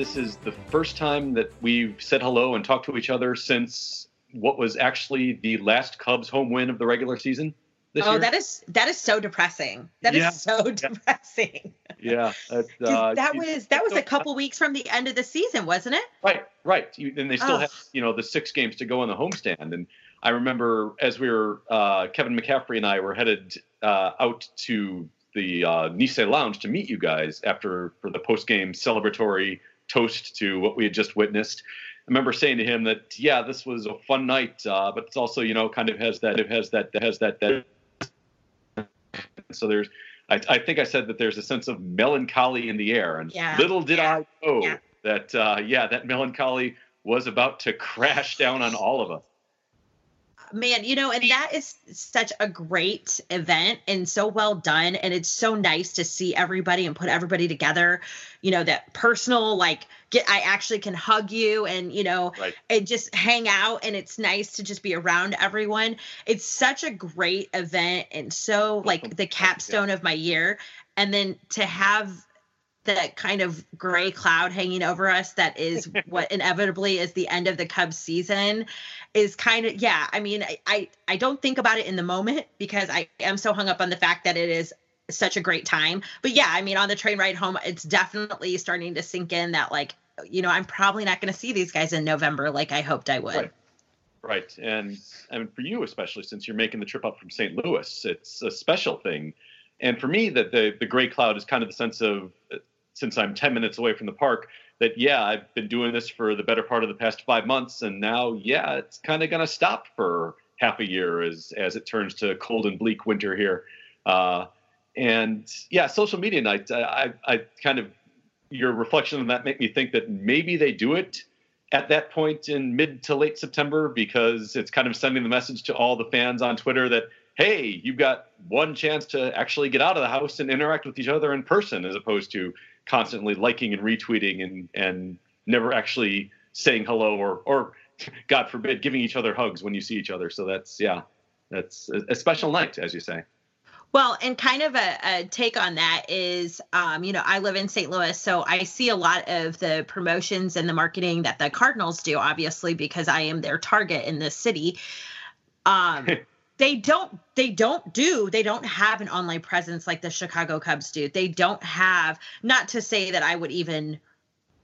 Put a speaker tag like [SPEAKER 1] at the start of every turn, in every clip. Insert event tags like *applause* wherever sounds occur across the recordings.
[SPEAKER 1] this is the first time that we've said hello and talked to each other since what was actually the last Cubs home win of the regular season?
[SPEAKER 2] oh,
[SPEAKER 1] year?
[SPEAKER 2] that is that is so depressing. That is
[SPEAKER 1] Yeah.
[SPEAKER 2] so depressing.
[SPEAKER 1] yeah. *laughs* Uh,
[SPEAKER 2] that was that was a couple weeks from the end of the season, wasn't it?
[SPEAKER 1] Right, right. You, and they still
[SPEAKER 2] Ugh.
[SPEAKER 1] have, you know, the six games to go on the homestand. And I remember as we were, uh, Kevin McCaffrey and I were headed uh, out to the uh, Nisei Lounge to meet you guys after for the post game celebratory toast to what we had just witnessed. I remember saying to him that, yeah, this was a fun night, uh, but it's also, you know, kind of has that, it has that, has that, that. So there's, I, I think I said that there's a sense of melancholy in the air, and
[SPEAKER 2] Yeah.
[SPEAKER 1] little did
[SPEAKER 2] Yeah.
[SPEAKER 1] I know
[SPEAKER 2] Yeah.
[SPEAKER 1] that, uh, yeah, that melancholy was about to crash down on all of us.
[SPEAKER 2] Man you know and that is such a great event and so well done. And it's so nice to see everybody and put everybody together you know that personal like get i actually can hug you and you know
[SPEAKER 1] Right.
[SPEAKER 2] and just hang out. And it's nice to just be around everyone. It's such a great event and so like the capstone of my year. And then to have that kind of gray cloud hanging over us that is *laughs* what inevitably is the end of the Cubs season is kind of yeah i mean I, I i don't think about it in the moment because i am so hung up on the fact that it is such a great time but yeah i mean on the train ride home it's definitely starting to sink in that like you know i'm probably not going to see these guys in november like i hoped i would
[SPEAKER 1] Right. Right. And and for you especially since you're making the trip up from St. Louis, it's a special thing. And for me that the the gray cloud is kind of the sense of since I'm 10 minutes away from the park that yeah, I've been doing this for the better part of the past 5 months and now yeah, it's kind of going to stop for half a year as as it turns to cold and bleak winter here. Uh and yeah, social media night I I, I kind of your reflection on that make me think that maybe they do it at that point in mid to late September because it's kind of sending the message to all the fans on Twitter that hey, you've got one chance to actually get out of the house and interact with each other in person as opposed to constantly liking and retweeting and and never actually saying hello or or God forbid giving each other hugs when you see each other. So that's yeah, that's a, a special night as you say.
[SPEAKER 2] Well, and kind of a, a take on that is, um, you know, I live in St. Louis, so I see a lot of the promotions and the marketing that the Cardinals do, obviously, because I am their target in this city. Um, *laughs* they don't, they don't do, they don't have an online presence like the Chicago Cubs do. They don't have, not to say that I would even,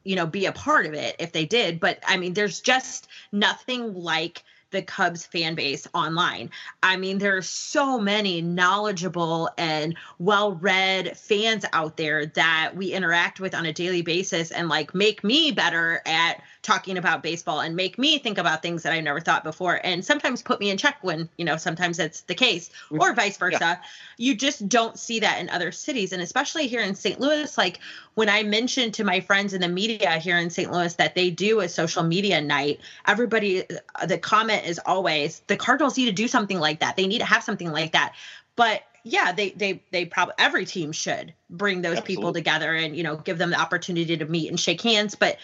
[SPEAKER 2] you know, be a part of it if they did, but I mean, there's just nothing like the Cubs fan base online. I mean, there are so many knowledgeable and well read fans out there that we interact with on a daily basis and like make me better at talking about baseball and make me think about things that I've never thought before and sometimes put me in check when, you know, sometimes that's the case mm-hmm. or vice versa. You just don't see that in other cities. And especially here in St. Louis, like when I mentioned to my friends in the media here in St. Louis that they do a social media night, everybody, uh, the comment is always the Cardinals need to do something like that. They need to have something like that. But yeah, they they they probably every team should bring those people together and you know give them the opportunity to meet and shake hands. But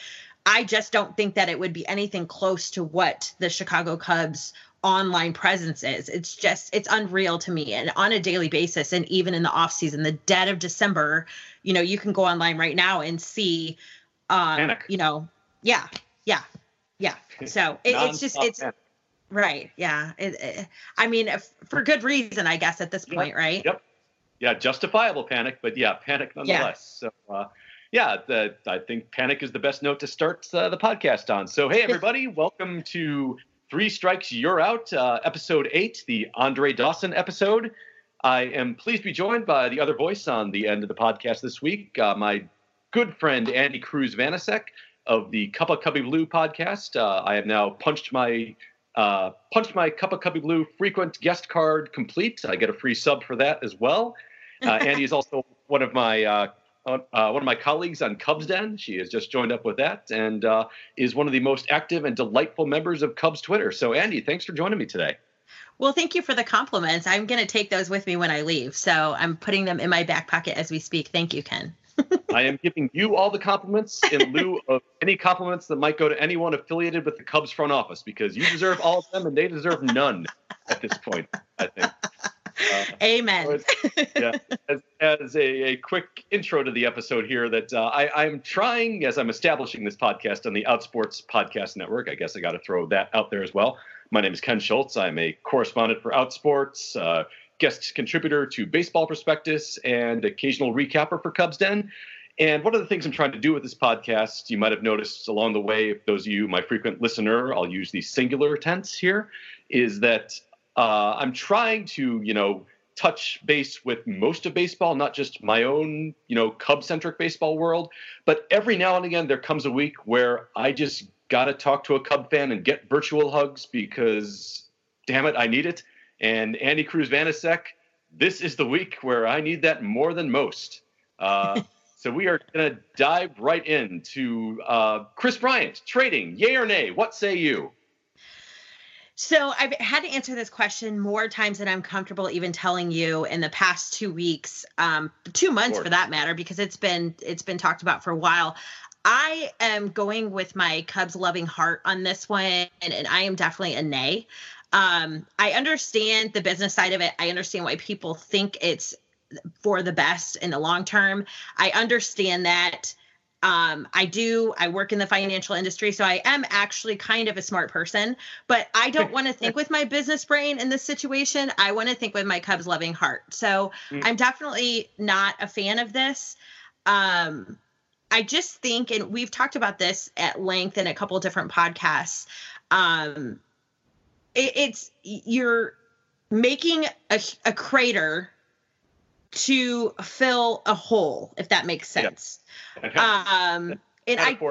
[SPEAKER 2] I just don't think that it would be anything close to what the Chicago Cubs online presence is. It's just it's unreal to me. And on a daily basis, and even in the off season, the dead of December, you know, you can go online right now and see um,
[SPEAKER 1] Panic.
[SPEAKER 2] you know, yeah, yeah, yeah. So it, it's just it's
[SPEAKER 1] panic.
[SPEAKER 2] Right, yeah. It, it, I mean, if, for good reason, I guess at this
[SPEAKER 1] Yeah.
[SPEAKER 2] point, right?
[SPEAKER 1] Yep. Yeah, justifiable panic, but yeah, panic nonetheless. So, uh, yeah, the, I think panic is the best note to start uh, the podcast on. So, hey, everybody, *laughs* welcome to Three Strikes, You're Out, uh, episode eight, the Andre Dawson episode. I am pleased to be joined by the other voice on the end of the podcast this week, uh, my good friend Andy Cruz Vanasek of the Cup of Cubby Blue podcast. Uh, I have now punched my uh, punched my Cup of Cubby Blue frequent guest card complete. I get a free sub for that as well. *laughs* Uh, Andy is also one of my uh, uh, one of my colleagues on Cubs Den. She has just joined up with that and uh, is one of the most active and delightful members of Cubs Twitter. So, Andy, thanks for joining me today.
[SPEAKER 2] Well, thank you for the compliments. I'm going to take those with me when I leave. So I'm putting them in my back pocket as we speak. Thank you, Ken. *laughs*
[SPEAKER 1] I am giving you all the compliments in lieu of any compliments that might go to anyone affiliated with the Cubs front office because you deserve all of them and they deserve none at this point, I think. Uh,
[SPEAKER 2] Amen.
[SPEAKER 1] it's- yeah, as, as as a, a, quick intro to the episode here that uh, I, am trying, as I'm establishing this podcast on the Outsports Podcast Network, I guess I got to throw that out there as well. My name is Ken Schultz. I'm a correspondent for Outsports, uh, guest contributor to Baseball Prospectus, and occasional recapper for Cubs Den. And one of the things I'm trying to do with this podcast, you might have noticed along the way, if those of you, my frequent listener, I'll use the singular tense here, is that uh, I'm trying to, you know, touch base with most of baseball, not just my own, you know, Cub centric baseball world. But every now and again, there comes a week where I just got to talk to a Cub fan and get virtual hugs because, damn it, I need it. And Andy Cruz Vanasek, this is the week where I need that more than most. Uh, *laughs* so we are going to dive right into uh, Kris Bryant trading, yay or nay? What say you?
[SPEAKER 2] So I've had to answer this question more times than I'm comfortable even telling you in the past two weeks, um, two months for that matter, because it's been it's been talked about for a while. I am going with my Cubs loving heart on this one, and, and I am definitely a nay. Um, I understand the business side of it. I understand why people think it's for the best in the long term. I understand that um, I do, I work in the financial industry, so I am actually kind of a smart person, but I don't *laughs* want to think with my business brain in this situation. I want to think with my Cubs loving heart. So mm. I'm definitely not a fan of this. Um, I just think, and we've talked about this at length in a couple of different podcasts. Um, it, it's you're making a, a crater to fill a hole, if that makes sense. Yeah. Um, and I
[SPEAKER 1] for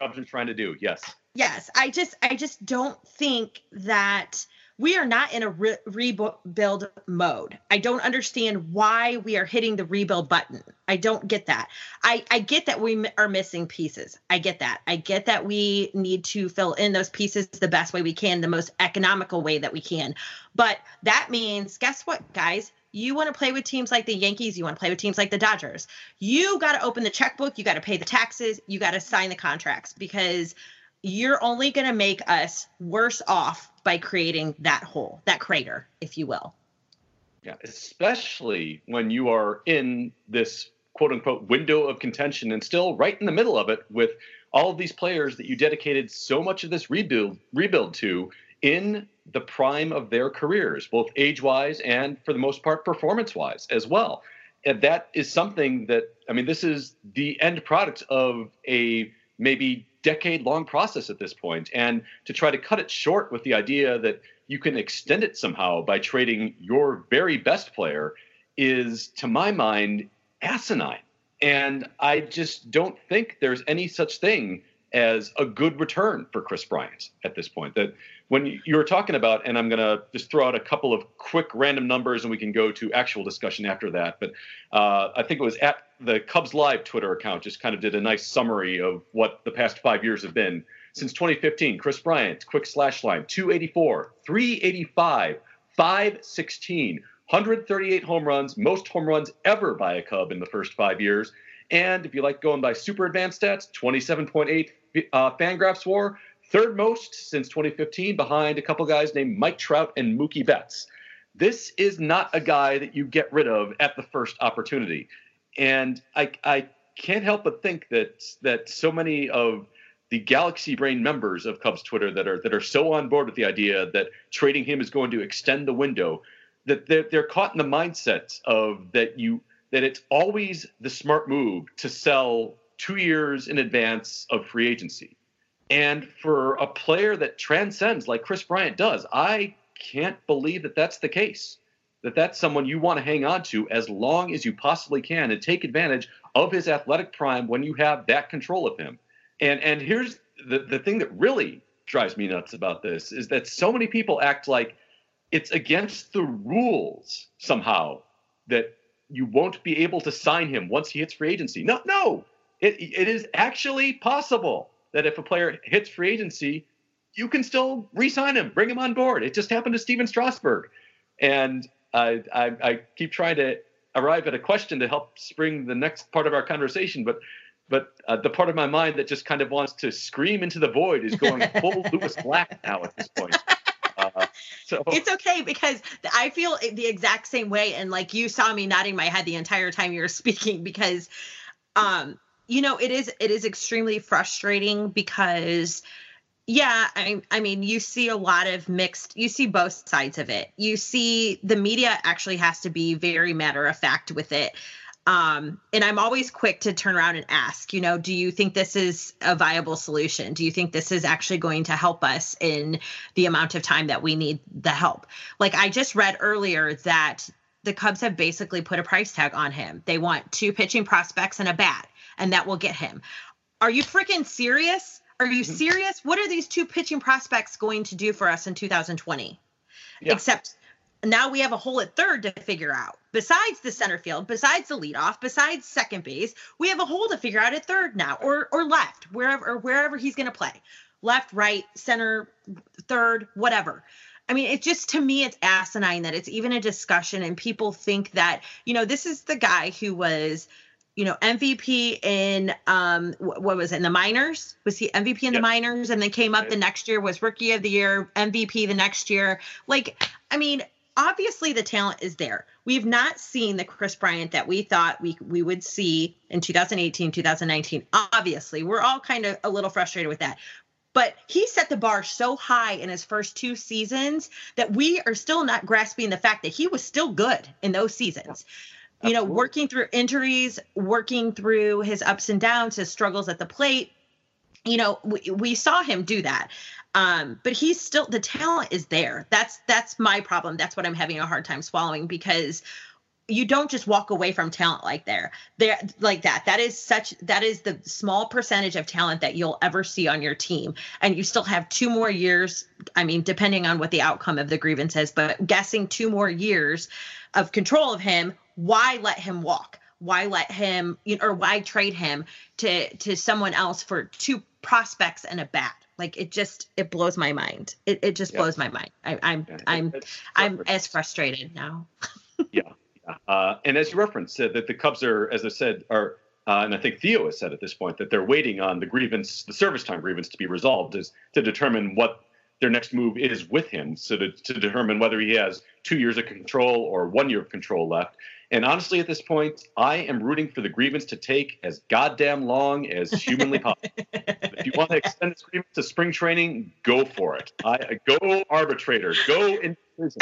[SPEAKER 1] Cubs are trying to do, yes.
[SPEAKER 2] Yes, I just I just don't think that we are not in a re- rebuild mode. I don't understand why we are hitting the rebuild button. I don't get that. I, I get that we are missing pieces. I get that. I get that we need to fill in those pieces the best way we can, the most economical way that we can. But that means, guess what, guys? You want to play with teams like the Yankees, you want to play with teams like the Dodgers. You got to open the checkbook, you got to pay the taxes, you got to sign the contracts because you're only going to make us worse off by creating that hole, that crater, if you will.
[SPEAKER 1] Yeah, especially when you are in this quote unquote window of contention and still right in the middle of it with all of these players that you dedicated so much of this rebuild rebuild to in the prime of their careers, both age wise and for the most part performance wise as well. And that is something that, I mean, this is the end product of a maybe decade long process at this point. And to try to cut it short with the idea that you can extend it somehow by trading your very best player is, to my mind, asinine. And I just don't think there's any such thing as a good return for Kris Bryant at this point. That when you were talking about, and I'm going to just throw out a couple of quick random numbers and we can go to actual discussion after that. But uh, I think it was at the Cubs Live Twitter account just kind of did a nice summary of what the past five years have been. Since 2015, Kris Bryant, quick slash line 284, 385, 516, 138 home runs, most home runs ever by a Cub in the first five years. And if you like going by super advanced stats, 27.8 uh, Fangraphs WAR, third most since 2015, behind a couple guys named Mike Trout and Mookie Betts. This is not a guy that you get rid of at the first opportunity, and I, I can't help but think that that so many of the Galaxy Brain members of Cubs Twitter that are that are so on board with the idea that trading him is going to extend the window, that they're, they're caught in the mindset of that you that it's always the smart move to sell two years in advance of free agency. And for a player that transcends like Kris Bryant does, I can't believe that that's the case. That that's someone you want to hang on to as long as you possibly can and take advantage of his athletic prime when you have that control of him. And and here's the, the thing that really drives me nuts about this is that so many people act like it's against the rules somehow that you won't be able to sign him once he hits free agency. No, no, it, it is actually possible that if a player hits free agency, you can still re-sign him, bring him on board. It just happened to Stephen Strasburg, and I, I, I keep trying to arrive at a question to help spring the next part of our conversation, but but uh, the part of my mind that just kind of wants to scream into the void is going *laughs* full Lewis Black now at this point. Uh, *laughs*
[SPEAKER 2] so it's okay because I feel the exact same way. And like you saw me nodding my head the entire time you were speaking because, um, you know, it is it is extremely frustrating because yeah, I, I mean, you see a lot of mixed, you see both sides of it. You see the media actually has to be very matter of fact with it. Um, and I'm always quick to turn around and ask, you know, do you think this is a viable solution? Do you think this is actually going to help us in the amount of time that we need the help? Like I just read earlier that the Cubs have basically put a price tag on him. They want two pitching prospects and a bat, and that will get him. Are you freaking serious? Are you mm-hmm. serious? What are these two pitching prospects going to do for us in 2020? Yeah. Except now we have a hole at third to figure out. Besides the center field, besides the leadoff, besides second base, we have a hole to figure out at third now, or or left, wherever or wherever he's going to play, left, right, center, third, whatever. I mean, it just to me, it's asinine that it's even a discussion, and people think that you know this is the guy who was you know MVP in um what was it in the minors was he MVP in yep. the minors and then came up the next year was rookie of the year MVP the next year like I mean obviously the talent is there. We've not seen the Kris Bryant that we thought we we would see in 2018, 2019. Obviously, we're all kind of a little frustrated with that. But he set the bar so high in his first two seasons that we are still not grasping the fact that he was still good in those seasons. You know, working through injuries, working through his ups and downs, his struggles at the plate. You know, we, we saw him do that. Um, but he's still the talent is there. That's that's my problem. That's what I'm having a hard time swallowing because you don't just walk away from talent like there there like that that is such that is the small percentage of talent that you'll ever see on your team and you still have two more years i mean depending on what the outcome of the grievance is but guessing two more years of control of him why let him walk why let him you know, or why trade him to to someone else for two prospects and a bat like it just it blows my mind. It it just blows my mind. I, I'm yeah, I'm I'm as frustrated now. *laughs*
[SPEAKER 1] yeah, yeah. Uh, and as you referenced, uh, that the Cubs are, as I said, are uh, and I think Theo has said at this point that they're waiting on the grievance, the service time grievance, to be resolved, is to determine what their next move is with him, so to, to determine whether he has two years of control or one year of control left. And honestly, at this point, I am rooting for the grievance to take as goddamn long as humanly possible. *laughs* if you want to extend this grievance to spring training, go for it. I go arbitrator, go in prison.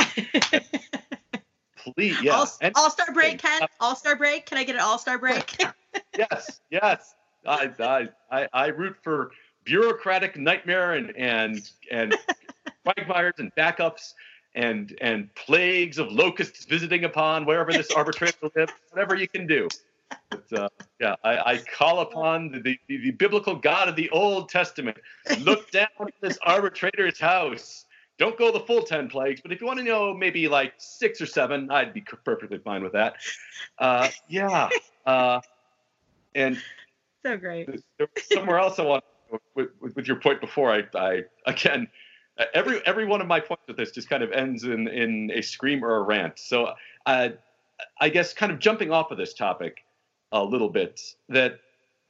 [SPEAKER 1] Please, yeah.
[SPEAKER 2] All, star break, Ken. All star break. Can I get an all star break? *laughs*
[SPEAKER 1] yes, yes. I, I, I, I root for bureaucratic nightmare and and and *laughs* quagmires and backups and and plagues of locusts visiting upon wherever this *laughs* arbitrator lives, whatever you can do. But, uh, yeah, I, I, call upon the, the, the, biblical God of the Old Testament. Look *laughs* down at this arbitrator's house. Don't go the full 10 plagues, but if you want to know maybe like six or seven, I'd be perfectly fine with that. Uh, yeah. Uh, and
[SPEAKER 2] so great.
[SPEAKER 1] Somewhere else I want, with, with your point before, I, I again, every every one of my points with this just kind of ends in in a scream or a rant. So uh, I guess kind of jumping off of this topic a little bit that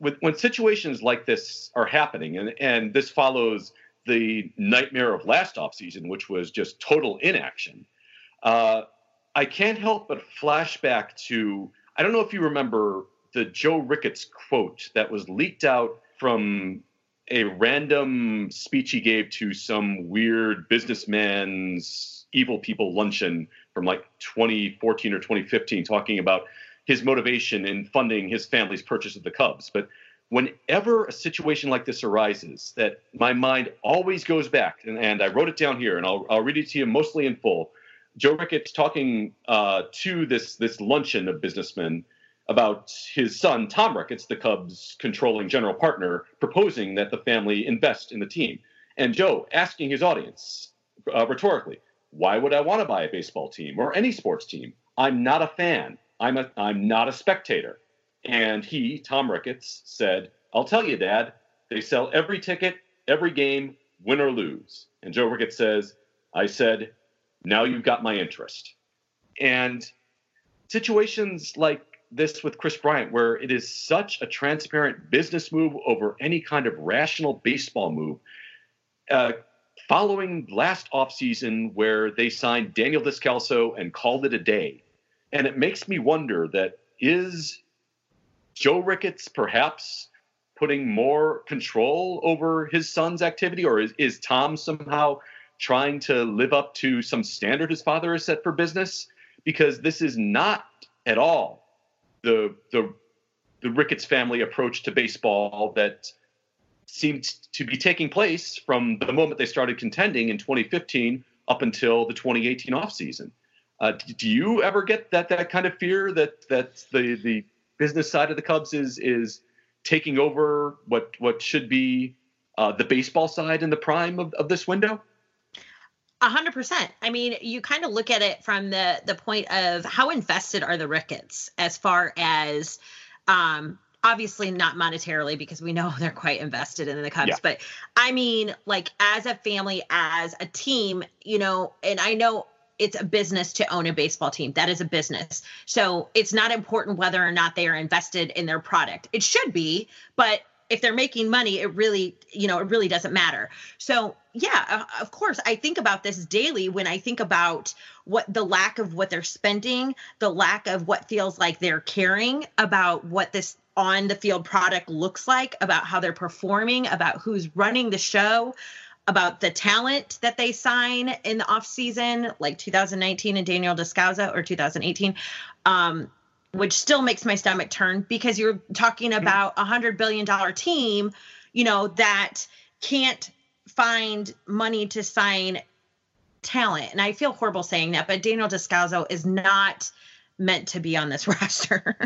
[SPEAKER 1] with, when situations like this are happening and and this follows the nightmare of last offseason, which was just total inaction. Uh, I can't help but flashback to I don't know if you remember the Joe Ricketts quote that was leaked out from a random speech he gave to some weird businessman's evil people luncheon from like 2014 or 2015 talking about his motivation in funding his family's purchase of the Cubs. But whenever a situation like this arises, that my mind always goes back, and, and I wrote it down here, and I'll, I'll read it to you mostly in full. Joe Ricketts talking uh, to this this luncheon of businessmen about his son, Tom Ricketts, the Cubs' controlling general partner, proposing that the family invest in the team. And Joe asking his audience uh, rhetorically, why would I want to buy a baseball team or any sports team? I'm not a fan. I'm, a, I'm not a spectator. And he, Tom Ricketts, said, I'll tell you, Dad, they sell every ticket, every game, win or lose. And Joe Ricketts says, I said, now you've got my interest. And situations like this with Kris Bryant, where it is such a transparent business move over any kind of rational baseball move. Uh, following last offseason where they signed Daniel Descalso and called it a day. And it makes me wonder that is Joe Ricketts perhaps putting more control over his son's activity, or is, is Tom somehow trying to live up to some standard his father has set for business? Because this is not at all the the the Ricketts family approach to baseball that seemed to be taking place from the moment they started contending in 2015 up until the 2018 offseason. Uh, do you ever get that that kind of fear that that the the business side of the Cubs is is taking over what what should be uh, the baseball side in the prime of, of this window?
[SPEAKER 2] A hundred percent. I mean, you kind of look at it from the the point of how invested are the Ricketts as far as um obviously not monetarily because we know *laughs* they're quite invested in the Cubs, yeah. but I mean like as a family, as a team, you know, and I know it's a business to own a baseball team. That is a business. So it's not important whether or not they are invested in their product. It should be, but if they're making money, it really, you know, it really doesn't matter. So, yeah, of course, I think about this daily when I think about what the lack of what they're spending, the lack of what feels like they're caring about what this on the field product looks like, about how they're performing, about who's running the show about the talent that they sign in the off season, like 2019 and Daniel Descalso or 2018, um, which still makes my stomach turn because you're talking mm-hmm. about a hundred billion dollar team, you know, that can't find money to sign talent. And I feel horrible saying that, but Daniel Descalso is not meant to be on this *laughs* roster.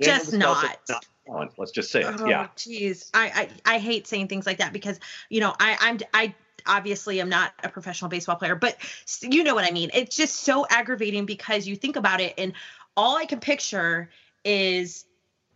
[SPEAKER 2] just not.
[SPEAKER 1] not let's just say it. Oh, yeah.
[SPEAKER 2] Jeez, I, I I hate saying things like that because you know I I'm I obviously am not a professional baseball player, but you know what I mean. It's just so aggravating because you think about it, and all I can picture is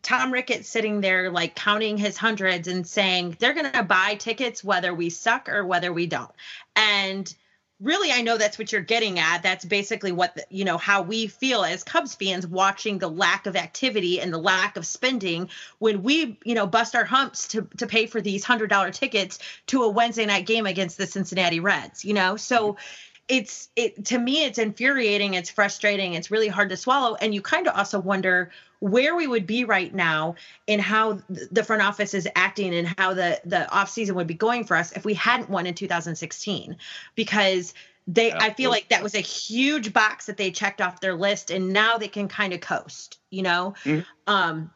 [SPEAKER 2] Tom Ricketts sitting there like counting his hundreds and saying they're going to buy tickets whether we suck or whether we don't. And really i know that's what you're getting at that's basically what the, you know how we feel as cubs fans watching the lack of activity and the lack of spending when we you know bust our humps to to pay for these hundred dollar tickets to a wednesday night game against the cincinnati reds you know so it's it to me it's infuriating it's frustrating it's really hard to swallow and you kind of also wonder where we would be right now and how the front office is acting and how the the off season would be going for us if we hadn't won in 2016 because they i feel like that was a huge box that they checked off their list and now they can kind of coast you know mm-hmm. um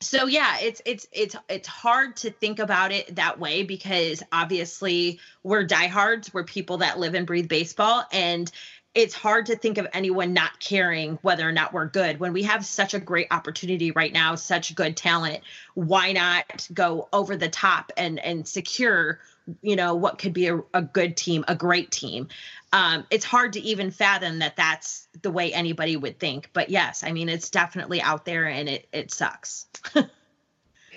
[SPEAKER 2] so yeah it's it's it's it's hard to think about it that way because obviously we're diehards we're people that live and breathe baseball and it's hard to think of anyone not caring whether or not we're good. When we have such a great opportunity right now such good talent why not go over the top and and secure you know what could be a, a good team a great team. Um, it's hard to even fathom that that's the way anybody would think but yes i mean it's definitely out there and it it sucks. *laughs*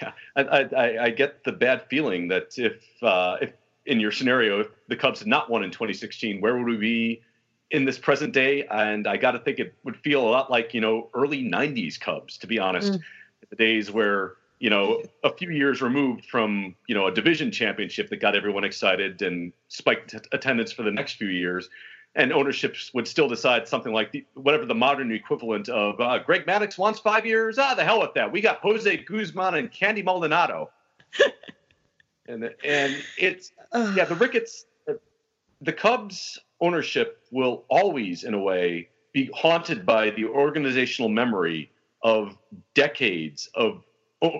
[SPEAKER 1] Yeah I, I, I get the bad feeling that if uh, if in your scenario if the cubs had not won in 2016 where would we be in this present day? And i got to think it would feel a lot like you know early 90s cubs to be honest. Mm. the days where you know, a few years removed from, you know, a division championship that got everyone excited and spiked attendance for the next few years. And ownerships would still decide something like the, whatever the modern equivalent of uh, Greg Maddux wants five years. Ah, the hell with that. We got Jose Guzman and Candy Maldonado. *laughs* and and it's yeah, the Ricketts, the Cubs ownership will always, in a way, be haunted by the organizational memory of decades of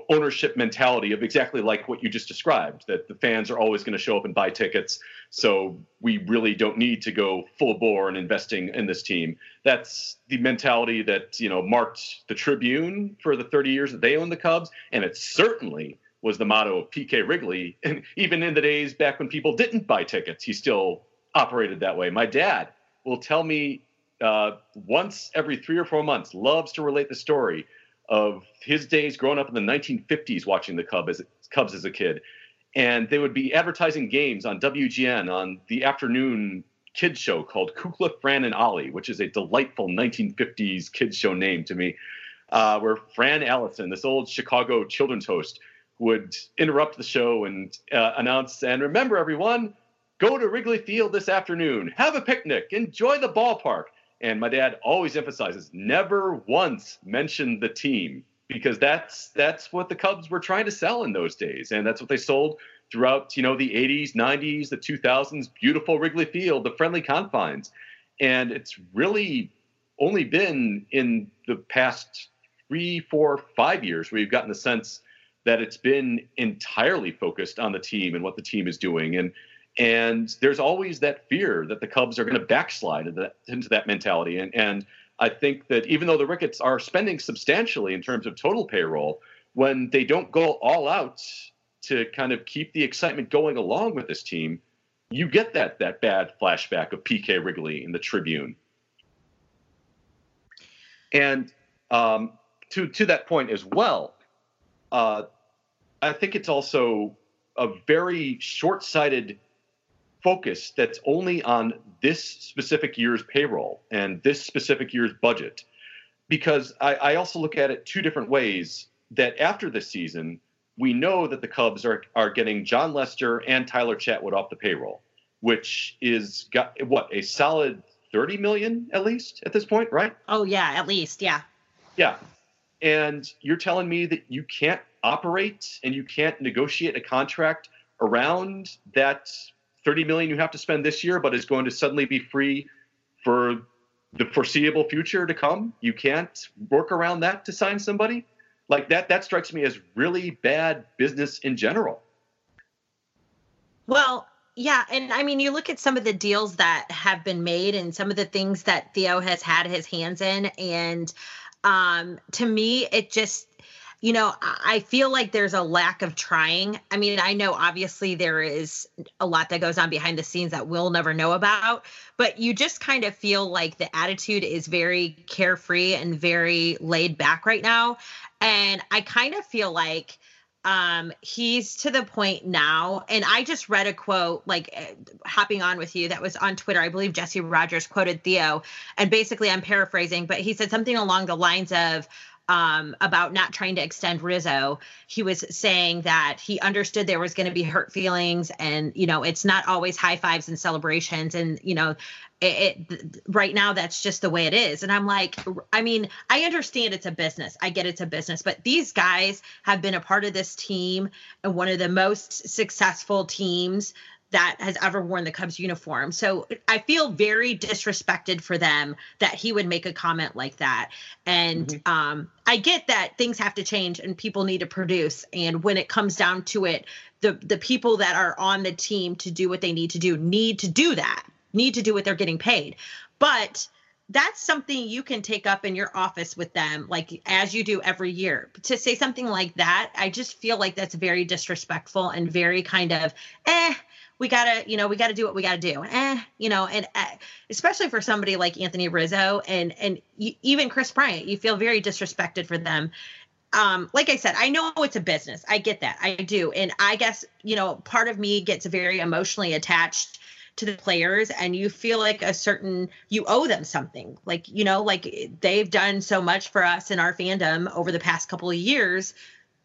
[SPEAKER 1] ownership mentality of exactly like what you just described that the fans are always going to show up and buy tickets so we really don't need to go full bore in investing in this team. That's the mentality that you know marked the tribune for the 30 years that they owned the cubs and it certainly was the motto of pk wrigley. And even in the days back when people didn't buy tickets he still operated that way. My dad will tell me uh, once every three or four months loves to relate the story of his days growing up in the 1950s watching the Cubs as, Cubs as a kid. And they would be advertising games on WGN on the afternoon kids show called Kukla, Fran, and Ollie, which is a delightful 1950s kids show name to me, uh, where Fran Allison, this old Chicago children's host, would interrupt the show and uh, announce, and remember everyone, go to Wrigley Field this afternoon, have a picnic, enjoy the ballpark. And my dad always emphasizes never once mention the team because that's that's what the Cubs were trying to sell in those days, and that's what they sold throughout you know the 80s, 90s, the 2000s. Beautiful Wrigley Field, the friendly confines, and it's really only been in the past three, four, five years where you've gotten the sense that it's been entirely focused on the team and what the team is doing, and and there's always that fear that the Cubs are going to backslide into that, into that mentality, and and I think that even though the Ricketts are spending substantially in terms of total payroll, when they don't go all out to kind of keep the excitement going along with this team, you get that that bad flashback of PK Wrigley in the Tribune. And um, to to that point as well, uh, I think it's also a very short-sighted focus that's only on this specific year's payroll and this specific year's budget. Because I, I also look at it two different ways that after this season, we know that the Cubs are, are getting Jon Lester and Tyler Chatwood off the payroll, which is got what a solid 30 million at least at this point, right?
[SPEAKER 2] Oh yeah, at least, yeah.
[SPEAKER 1] Yeah. And you're telling me that you can't operate and you can't negotiate a contract around that 30 million you have to spend this year, but is going to suddenly be free for the foreseeable future to come. You can't work around that to sign somebody like that. That strikes me as really bad business in general.
[SPEAKER 2] Well, yeah, and I mean, you look at some of the deals that have been made and some of the things that Theo has had his hands in, and um, to me, it just you know, I feel like there's a lack of trying. I mean, I know obviously there is a lot that goes on behind the scenes that we'll never know about, but you just kind of feel like the attitude is very carefree and very laid back right now. And I kind of feel like um he's to the point now and i just read a quote like eh, hopping on with you that was on twitter i believe jesse rogers quoted theo and basically i'm paraphrasing but he said something along the lines of um, about not trying to extend Rizzo. He was saying that he understood there was going to be hurt feelings, and you know, it's not always high fives and celebrations, and you know, it, it, right now that's just the way it is and i'm like i mean i understand it's a business i get it's a business but these guys have been a part of this team and one of the most successful teams that has ever worn the Cubs uniform. So I feel very disrespected for them that he would make a comment like that. And mm-hmm. um, I get that things have to change and people need to produce. And when it comes down to it, the the people that are on the team to do what they need to do need to do that, need to do what they're getting paid. But that's something you can take up in your office with them like as you do every year to say something like that i just feel like that's very disrespectful and very kind of eh we gotta, you know, we gotta do what we gotta do. Eh, you know, and uh, especially for somebody like Anthony Rizzo and and even Kris Bryant, you feel very disrespected for them. Um, like I said, I know it's a business. I get that. I do. And I guess, you know, part of me gets very emotionally attached to the players and you feel like a certain you owe them something like you know like they've done so much for us in our fandom over the past couple of years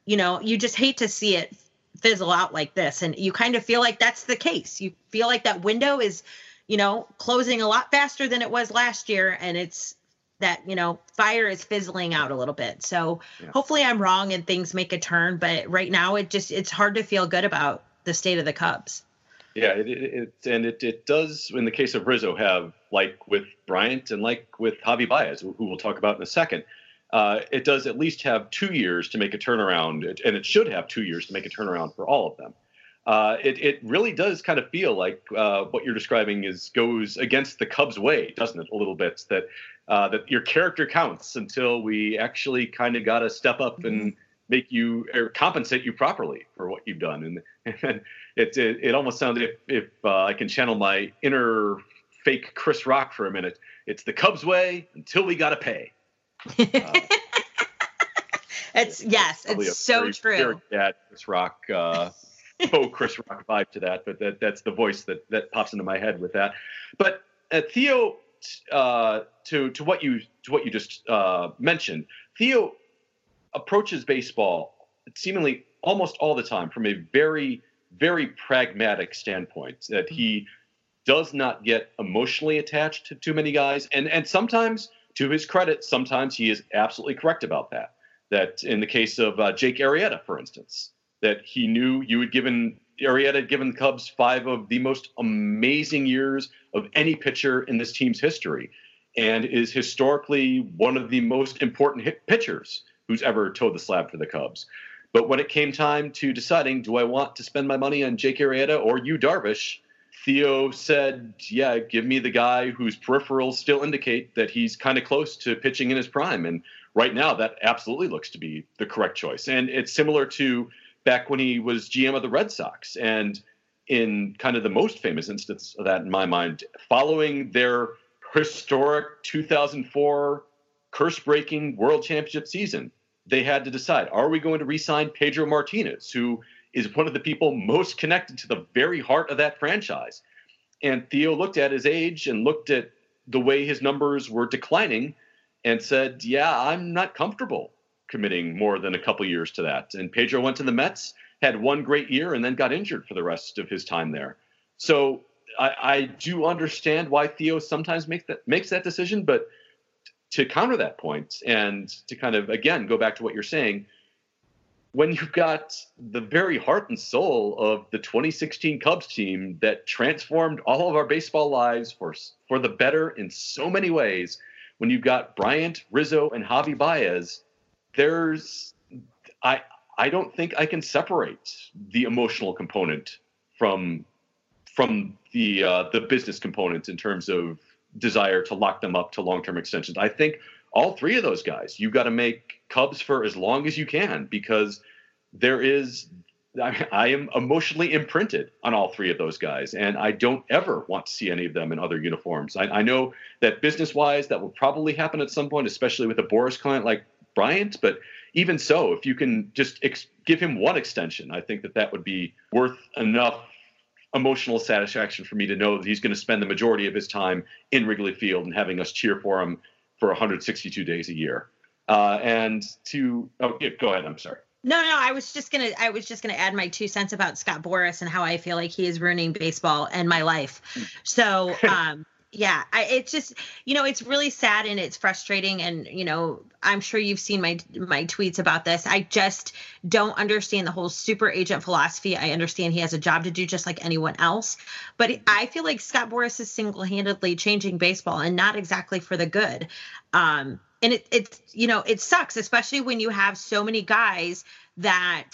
[SPEAKER 2] you know you just hate to see it fizzle out like this. And you kind of feel like that's the case. You feel like that window is you know closing a lot faster than it was last year. And it's that you know fire is fizzling out a little bit. So yeah. hopefully i'm wrong and things make a turn but right now it just it's hard to feel good about the state of the cubs.
[SPEAKER 1] Yeah it, it, it and it, it does in the case of rizzo have like with bryant and like with javi baez who we'll talk about in a second uh, it does at least have two years to make a turnaround, and it should have two years to make a turnaround for all of them. Uh, it, it really does kind of feel like uh, what you're describing is goes against the Cubs' way, doesn't it? A little bit that uh, that your character counts until we actually kind of got to step up and mm-hmm. make you or compensate you properly for what you've done. And, and it, it, it almost sounds if if uh, I can channel my inner fake Chris Rock for a minute, it's the Cubs' way until we got to pay. *laughs*
[SPEAKER 2] Uh, it's yes, it's so true.
[SPEAKER 1] Very Chris Rock, uh, *laughs* oh Chris Rock vibe to that, but that that's the voice that that pops into my head with that. But uh, Theo, uh, to to what you to what you just uh, mentioned, Theo approaches baseball seemingly almost all the time from a very very pragmatic standpoint that he does not get emotionally attached to too many guys. And and sometimes, to his credit, sometimes he is absolutely correct about that. That in the case of uh, Jake Arrieta, for instance, that he knew you had given Arrieta had given the Cubs five of the most amazing years of any pitcher in this team's history, and is historically one of the most important hit pitchers who's ever toed the slab for the Cubs. But when it came time to deciding, do I want to spend my money on Jake Arrieta or Yu Darvish, Theo said, "Yeah, give me the guy whose peripherals still indicate that he's kind of close to pitching in his prime." And right now, that absolutely looks to be the correct choice. And it's similar to back when he was GM of the Red Sox, and in kind of the most famous instance of that in my mind, following their historic 2004 curse-breaking World Championship season, they had to decide: Are we going to re-sign Pedro Martinez, who is one of the people most connected to the very heart of that franchise. And Theo looked at his age and looked at the way his numbers were declining and said, Yeah, I'm not comfortable committing more than a couple years to that. And Pedro went to the Mets, had one great year, and then got injured for the rest of his time there. So I, I do understand why Theo sometimes makes that makes that decision, but to counter that point and to kind of again go back to what you're saying, when you've got the very heart and soul of the 2016 Cubs team that transformed all of our baseball lives for for the better in so many ways, when you've got Bryant, Rizzo, and Javi Baez, there's I I don't think I can separate the emotional component from from the uh, the business component in terms of desire to lock them up to long term extensions. I think all three of those guys, you got to make Cubs for as long as you can because there is I, I, am emotionally imprinted on all three of those guys, and I don't ever want to see any of them in other uniforms. I, I know that business wise, that will probably happen at some point, especially with a Boras client like Bryant. But even so, if you can just ex- give him one extension, I think that that would be worth enough emotional satisfaction for me to know that he's going to spend the majority of his time in Wrigley Field and having us cheer for him for 162 days a year. Uh, and to oh, yeah, go ahead. I'm sorry.
[SPEAKER 2] No, no, I was just gonna I was just gonna add my two cents about Scott Boras and how I feel like he is ruining baseball and my life. So um yeah, I, it's just you know it's really sad and it's frustrating and you know I'm sure you've seen my my tweets about this. I just don't understand the whole super agent philosophy. I understand he has a job to do just like anyone else, but I feel like Scott Boras is single handedly changing baseball and not exactly for the good. Um, and it it's you know it sucks especially when you have so many guys that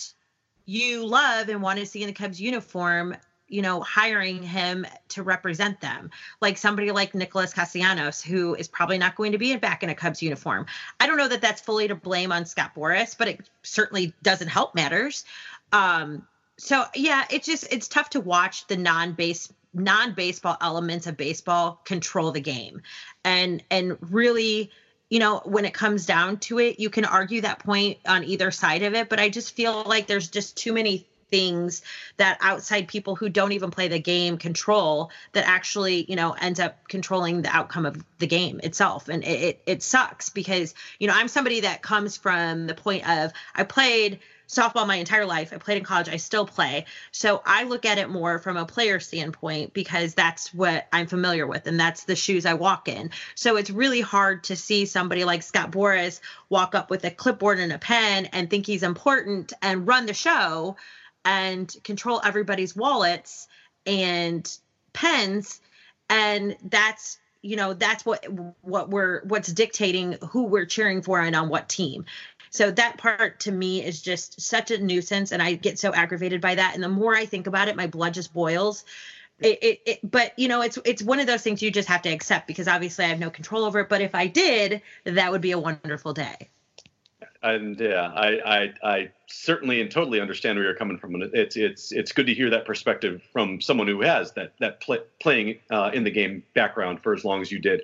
[SPEAKER 2] you love and want to see in the Cubs uniform you know hiring him to represent them. Like somebody like Nicholas Castellanos who is probably not going to be back in a Cubs uniform. I don't know that that's fully to blame on Scott Boras but it certainly doesn't help matters. Um so yeah it's just it's tough to watch the non-base non-baseball elements of baseball control the game. And and really you know, when it comes down to it, you can argue that point on either side of it, but I just feel like there's just too many things that outside people who don't even play the game control that actually you know ends up controlling the outcome of the game itself and it, it, it sucks because you know i'm somebody that comes from the point of i played softball my entire life. I played in college. I still play. So I look at it more from a player standpoint because that's what I'm familiar with and that's the shoes I walk in. So it's really hard to see somebody like Scott Boras walk up with a clipboard and a pen and think he's important and run the show and control everybody's wallets and pens and that's you know that's what what we're what's dictating who we're cheering for and on what team so that part to me is just such a nuisance, and I get so aggravated by that. And the more I think about it, my blood just boils. It, it, it, but you know it's it's one of those things you just have to accept because obviously I have no control over it. But if I did, that would be a wonderful day.
[SPEAKER 1] And yeah, I, I, I certainly and totally understand where you're coming from. And it's it's it's good to hear that perspective from someone who has that that play, playing uh, in the game background for as long as you did.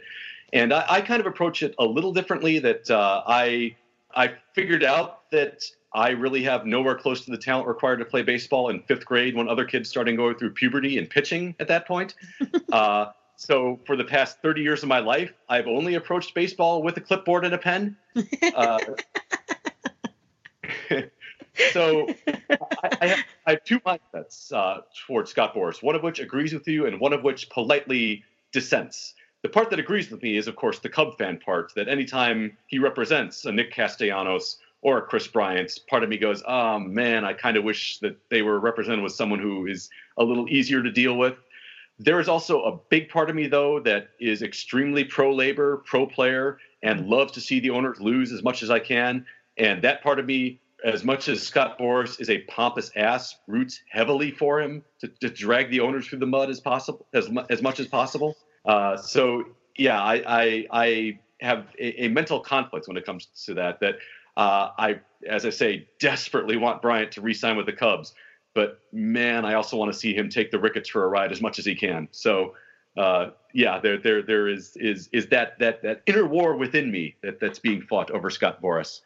[SPEAKER 1] And I, I kind of approach it a little differently. That uh, I I figured out that I really have nowhere close to the talent required to play baseball in fifth grade when other kids starting going through puberty and pitching at that point. *laughs* uh, so for the past 30 years of my life, I've only approached baseball with a clipboard and a pen. *laughs* Uh, so *laughs* I, I, have, I, have, two mindsets uh, towards Scott Boras, one of which agrees with you and one of which politely dissents. The part that agrees with me is, of course, the Cub fan part, that anytime he represents a Nick Castellanos or a Kris Bryant, part of me goes, oh man, I kind of wish that they were represented with someone who is a little easier to deal with. There is also a big part of me, though, that is extremely pro labor, pro player, and loves to see the owners lose as much as I can. And that part of me, as much as Scott Boras is a pompous ass, roots heavily for him to, to drag the owners through the mud as possible, as, as much as possible. Uh, so yeah, I, I, I have a, a, mental conflict when it comes to that. That uh, I, as I say, desperately want Bryant to re-sign with the Cubs, but man, I also want to see him take the Ricketts for a ride as much as he can. So uh, yeah, there, there, there is is is that that that inner war within me that that's being fought over Scott Boras.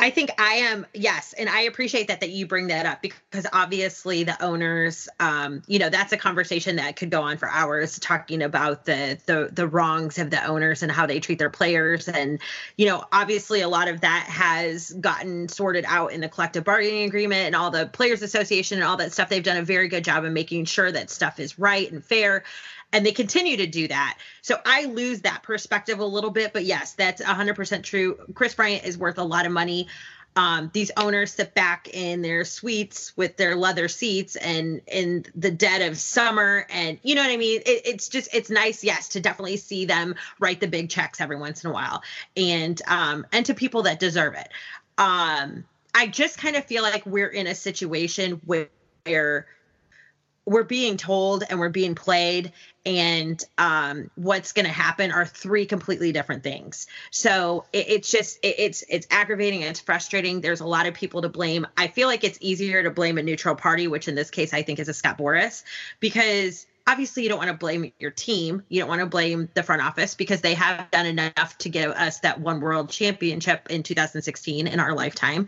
[SPEAKER 2] I think I am yes, and I appreciate that that you bring that up because obviously the owners, um, you know, that's a conversation that could go on for hours talking about the the the wrongs of the owners and how they treat their players, and you know, obviously a lot of that has gotten sorted out in the collective bargaining agreement and all the players association and all that stuff. They've done a very good job of making sure that stuff is right and fair and they continue to do that. So I lose that perspective a little bit, but yes, that's 100% true. Kris Bryant is worth a lot of money. Um, these owners sit back in their suites with their leather seats and in the dead of summer and you know what i mean it, it's just it's nice yes to definitely see them write the big checks every once in a while and um and to people that deserve it um i just kind of feel like we're in a situation where we're being told and we're being played and um, what's going to happen are three completely different things. So it, it's just it, it's it's aggravating and it's frustrating. There's a lot of people to blame. I feel like it's easier to blame a neutral party which in this case i think is a Scott Boras because obviously you don't want to blame your team. You don't want to blame the front office because they have done enough to give us that one world championship in 2016 in our lifetime.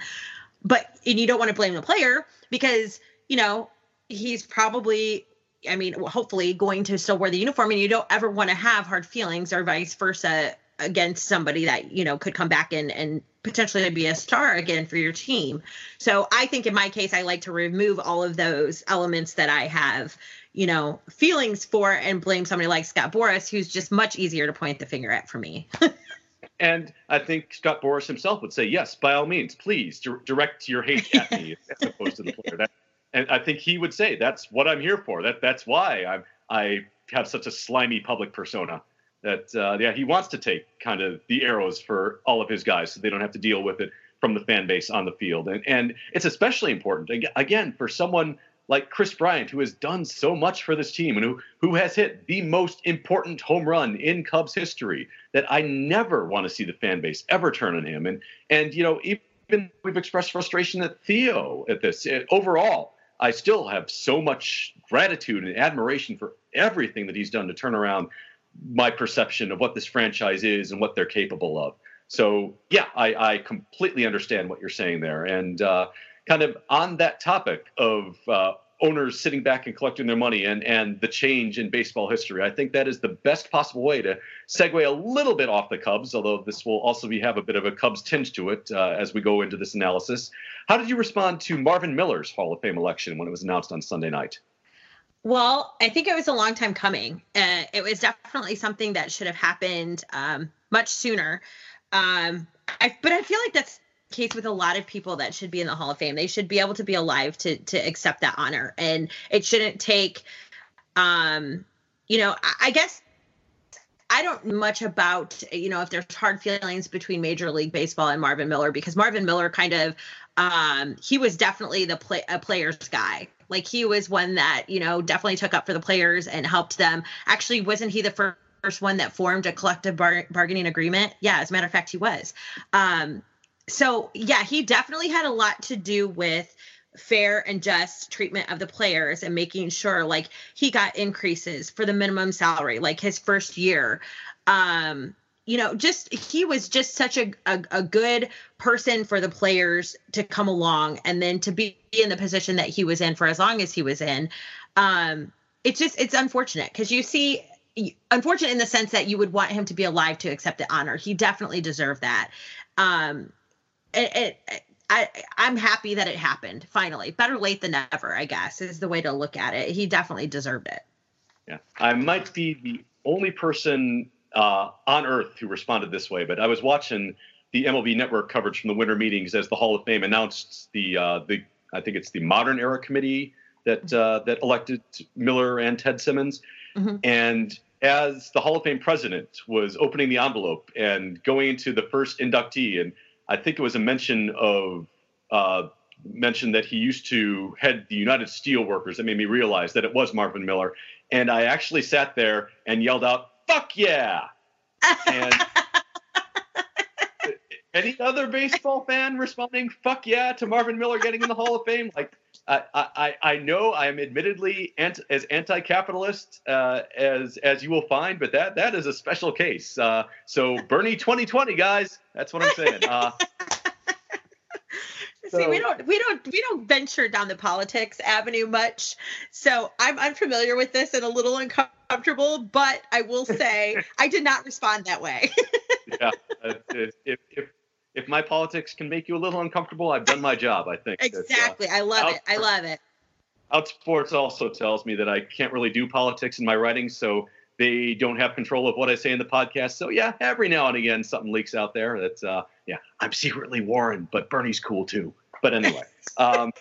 [SPEAKER 2] But and you don't want to blame the player because you know he's probably I mean, hopefully going to still wear the uniform and you don't ever want to have hard feelings or vice versa against somebody that, you know, could come back and, and potentially be a star again for your team. So I think in my case, I like to remove all of those elements that I have, you know, feelings for and blame somebody like Scott Boras, who's just much easier to point the finger at for me. *laughs*
[SPEAKER 1] and I think Scott Boras himself would say, yes, by all means, please direct your hate at me as opposed to the player. That, and I think he would say that's what I'm here for. That that's why I I have such a slimy public persona. That uh, yeah, he wants to take kind of the arrows for all of his guys, so they don't have to deal with it from the fan base on the field. And and it's especially important again for someone like Kris Bryant, who has done so much for this team and who who has hit the most important home run in Cubs history. That I never want to see the fan base ever turn on him. And and you know even we've expressed frustration at Theo at this it, overall I still have so much gratitude and admiration for everything that he's done to turn around my perception of what this franchise is and what they're capable of. So, yeah, I, I completely understand what you're saying there. And uh, kind of on that topic of uh, owners sitting back and collecting their money and and the change in baseball history. I think that is the best possible way to segue a little bit off the Cubs, although this will also be have a bit of a Cubs tinge to it uh, as we go into this analysis. How did you respond to Marvin Miller's Hall of Fame election when it was announced on Sunday night?
[SPEAKER 2] Well, I think it was a long time coming. Uh, it was definitely something that should have happened um, much sooner. Um, I, but I feel like that's case with a lot of people that should be in the Hall of Fame. They should be able to be alive to to accept that honor, and it shouldn't take, um, you know, I, I guess I don't much about you know if there's hard feelings between Major League Baseball and Marvin Miller because Marvin Miller kind of um, he was definitely the play a player's guy. Like he was one that you know definitely took up for the players and helped them. Actually, wasn't he the first? one that formed a collective bar- bargaining agreement. Yeah, as a matter of fact, he was. Um, so yeah, he definitely had a lot to do with fair and just treatment of the players and making sure like he got increases for the minimum salary like his first year. Um you know just he was just such a, a, a good person for the players to come along and then to be in the position that he was in for as long as he was in. Um it's just it's unfortunate because you see unfortunate in the sense that you would want him to be alive to accept the honor. He definitely deserved that. Um it, it, I I'm happy that it happened finally. Better late than never, I guess, is the way to look at it. He definitely deserved it.
[SPEAKER 1] Yeah, I might be the only person uh, on earth who responded this way, but I was watching the MLB Network coverage from the winter meetings as the Hall of Fame announced the uh, the I think it's the Modern Era Committee that uh, that elected Miller and Ted Simmons, mm-hmm. and as the Hall of Fame president was opening the envelope and going into the first inductee, and I think it was a mention of uh, mention that he used to head the United Steelworkers that made me realize that it was Marvin Miller, and I actually sat there and yelled out, "Fuck yeah!" *laughs* And any other baseball fan responding "fuck yeah" to Marvin Miller getting in the Hall of Fame? Like, I I, I know I am admittedly anti, as anti-capitalist uh, as as you will find, but that that is a special case. Uh, so Bernie 2020, guys, that's what I'm saying. Uh, *laughs*
[SPEAKER 2] See, we don't we don't we don't venture down the politics avenue much. So I'm unfamiliar with this and a little uncomfortable, but I will say *laughs* I did not respond that way. *laughs*
[SPEAKER 1] yeah. If, if if my politics can make you a little uncomfortable, I've done my job. I think
[SPEAKER 2] exactly. Uh, I love out, it. I love it.
[SPEAKER 1] Outsports also tells me that I can't really do politics in my writing, so they don't have control of what I say in the podcast. So yeah, every now and again something leaks out there. That's uh, yeah, I'm secretly Warren, but Bernie's cool too. But anyway, *laughs* um,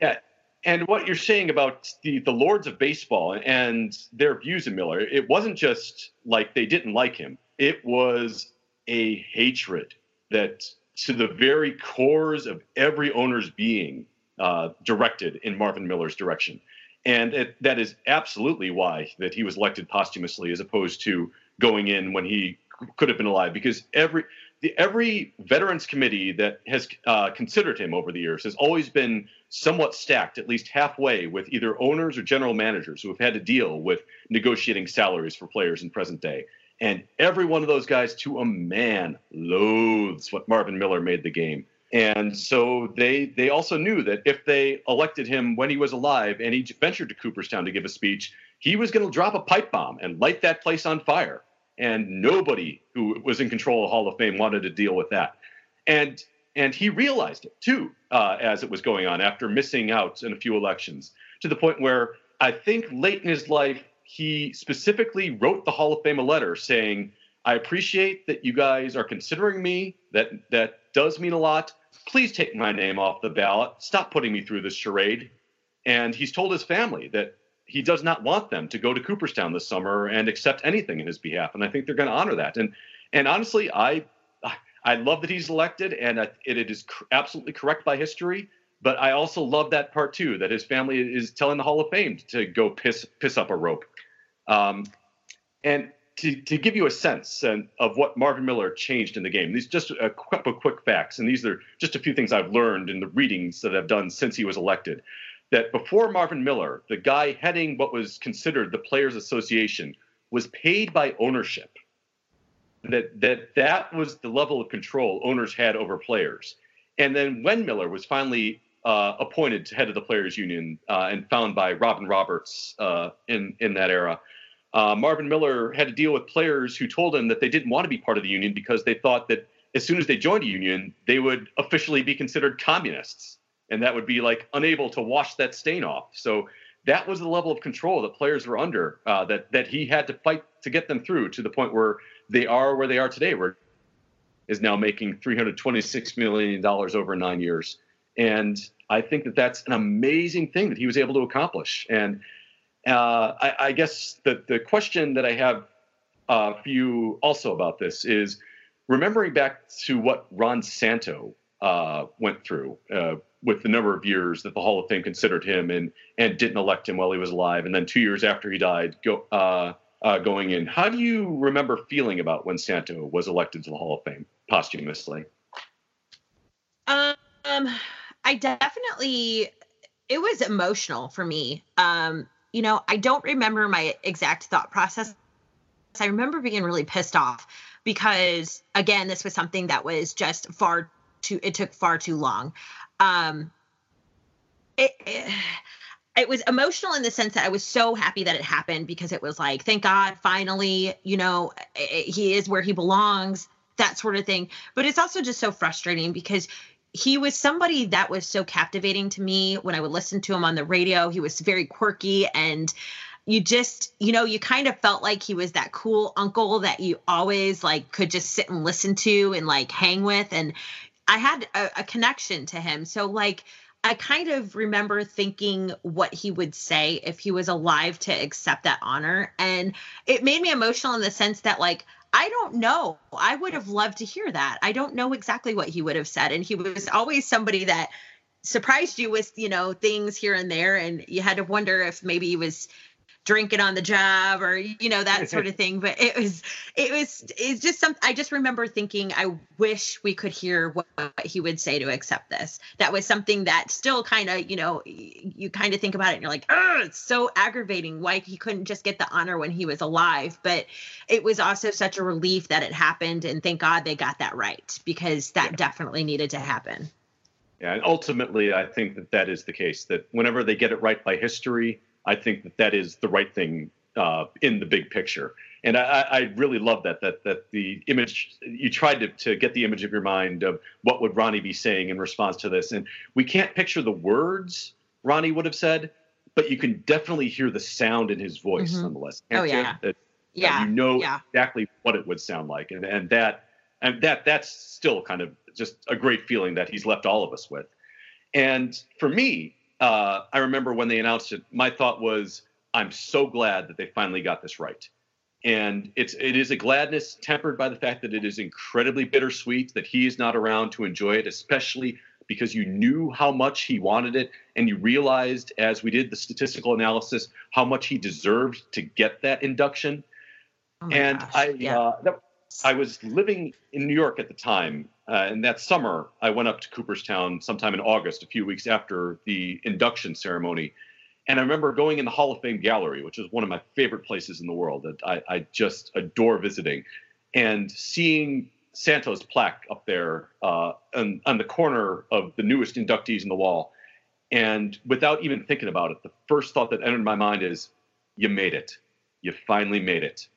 [SPEAKER 1] yeah. And what you're saying about the the lords of baseball and their views of Miller, it wasn't just like they didn't like him. It was a hatred that to the very cores of every owner's being uh, directed in Marvin Miller's direction. And it, that is absolutely why that he was elected posthumously as opposed to going in when he could have been alive because every the, every veterans committee that has uh, considered him over the years has always been somewhat stacked, at least halfway, with either owners or general managers who have had to deal with negotiating salaries for players in present day. And every one of those guys, to a man, loathes what Marvin Miller made the game. And so they they also knew that if they elected him when he was alive and he ventured to Cooperstown to give a speech, he was going to drop a pipe bomb and light that place on fire. And nobody who was in control of the Hall of Fame wanted to deal with that. And and he realized it too uh, as it was going on after missing out in a few elections to the point where I think late in his life he specifically wrote the Hall of Fame a letter saying, I appreciate that you guys are considering me. That that does mean a lot. Please take my name off the ballot. Stop putting me through this charade. And he's told his family that he does not want them to go to Cooperstown this summer and accept anything in his behalf. And I think they're going to honor that. And and honestly, I I love that he's elected, and it, it is absolutely correct by history. But I also love that part too, that his family is telling the Hall of Fame to go piss piss up a rope. Um, and to, to give you a sense of what Marvin Miller changed in the game, these just a couple quick facts, and these are just a few things I've learned in the readings that I've done since he was elected. That before Marvin Miller, the guy heading what was considered the Players Association was paid by ownership. That that that was the level of control owners had over players. And then when Miller was finally uh, appointed head of the Players Union uh, and found by Robin Roberts uh, in in that era, uh, Marvin Miller had to deal with players who told him that they didn't want to be part of the union because they thought that as soon as they joined a union, they would officially be considered communists, and that would be like unable to wash that stain off. So that was the level of control that players were under uh, that that he had to fight to get them through to the point where they are where they are today, where is now making 326 million dollars over nine years, and I think that that's an amazing thing that he was able to accomplish. And uh, I, I, guess the, the question that I have uh, for you also about this is remembering back to what Ron Santo uh, went through uh, with the number of years that the Hall of Fame considered him and and didn't elect him while he was alive, and then two years after he died, go, uh, uh, going in. How do you remember feeling about when Santo was elected to the Hall of Fame posthumously?
[SPEAKER 2] Um, I definitely it was emotional for me. Um, you know, I don't remember my exact thought process. I remember being really pissed off because again, this was something that was just far too it took far too long. Um it, it, it was emotional in the sense that I was so happy that it happened because it was like, thank God, finally, you know, he is where he belongs, that sort of thing. But it's also just so frustrating because he was somebody that was so captivating to me when I would listen to him on the radio. He was very quirky and you just you know you kind of felt like he was that cool uncle that you always like could just sit and listen to and like hang with. And i had a, a, connection to him. So like i kind of remember thinking what he would say if he was alive to accept that honor. And it made me emotional in the sense that like I don't know. I would have loved to hear that. I don't know exactly what he would have said. And he was always somebody that surprised you with, you know, things here and there. And you had to wonder if maybe he was drinking on the job or you know that sort of *laughs* thing. But it was it was it's just something i just remember thinking i wish we could hear what, what he would say to accept this. That was something that still kind of you know you kind of think about it and you're like oh it's so aggravating. Why he couldn't just get the honor when he was alive. But it was also such a relief that it happened and thank god they got that right because that yeah. definitely needed to happen.
[SPEAKER 1] Yeah and ultimately i think that that is the case that whenever they get it right by history I think that that is the right thing uh, in the big picture. And I, I, really love that that that the image you tried to, to get the image of your mind of what would Ronnie be saying in response to this. And we can't picture the words Ronnie would have said, but you can definitely hear the sound in his voice mm-hmm. nonetheless.
[SPEAKER 2] oh yeah,
[SPEAKER 1] that,
[SPEAKER 2] yeah.
[SPEAKER 1] you know
[SPEAKER 2] yeah.
[SPEAKER 1] exactly what it would sound like, and and that and that that's still kind of just a great feeling that he's left all of us with. And for me, uh, I remember when they announced it, my thought was, I'm so glad that they finally got this right. And it's it is a gladness tempered by the fact that it is incredibly bittersweet that he is not around to enjoy it, especially because you knew how much he wanted it, and you realized as we did the statistical analysis how much he deserved to get that induction. Oh and gosh, I yeah. uh, that, I was living in New York at the time, uh, and that summer, I went up to Cooperstown sometime in August, a few weeks after the induction ceremony. And I remember going in the Hall of Fame gallery, which is one of my favorite places in the world that I, I just adore visiting, and seeing Santo's plaque up there uh, on, on the corner of the newest inductees in the wall. And without even thinking about it, the first thought that entered my mind is, you made it. You finally made it.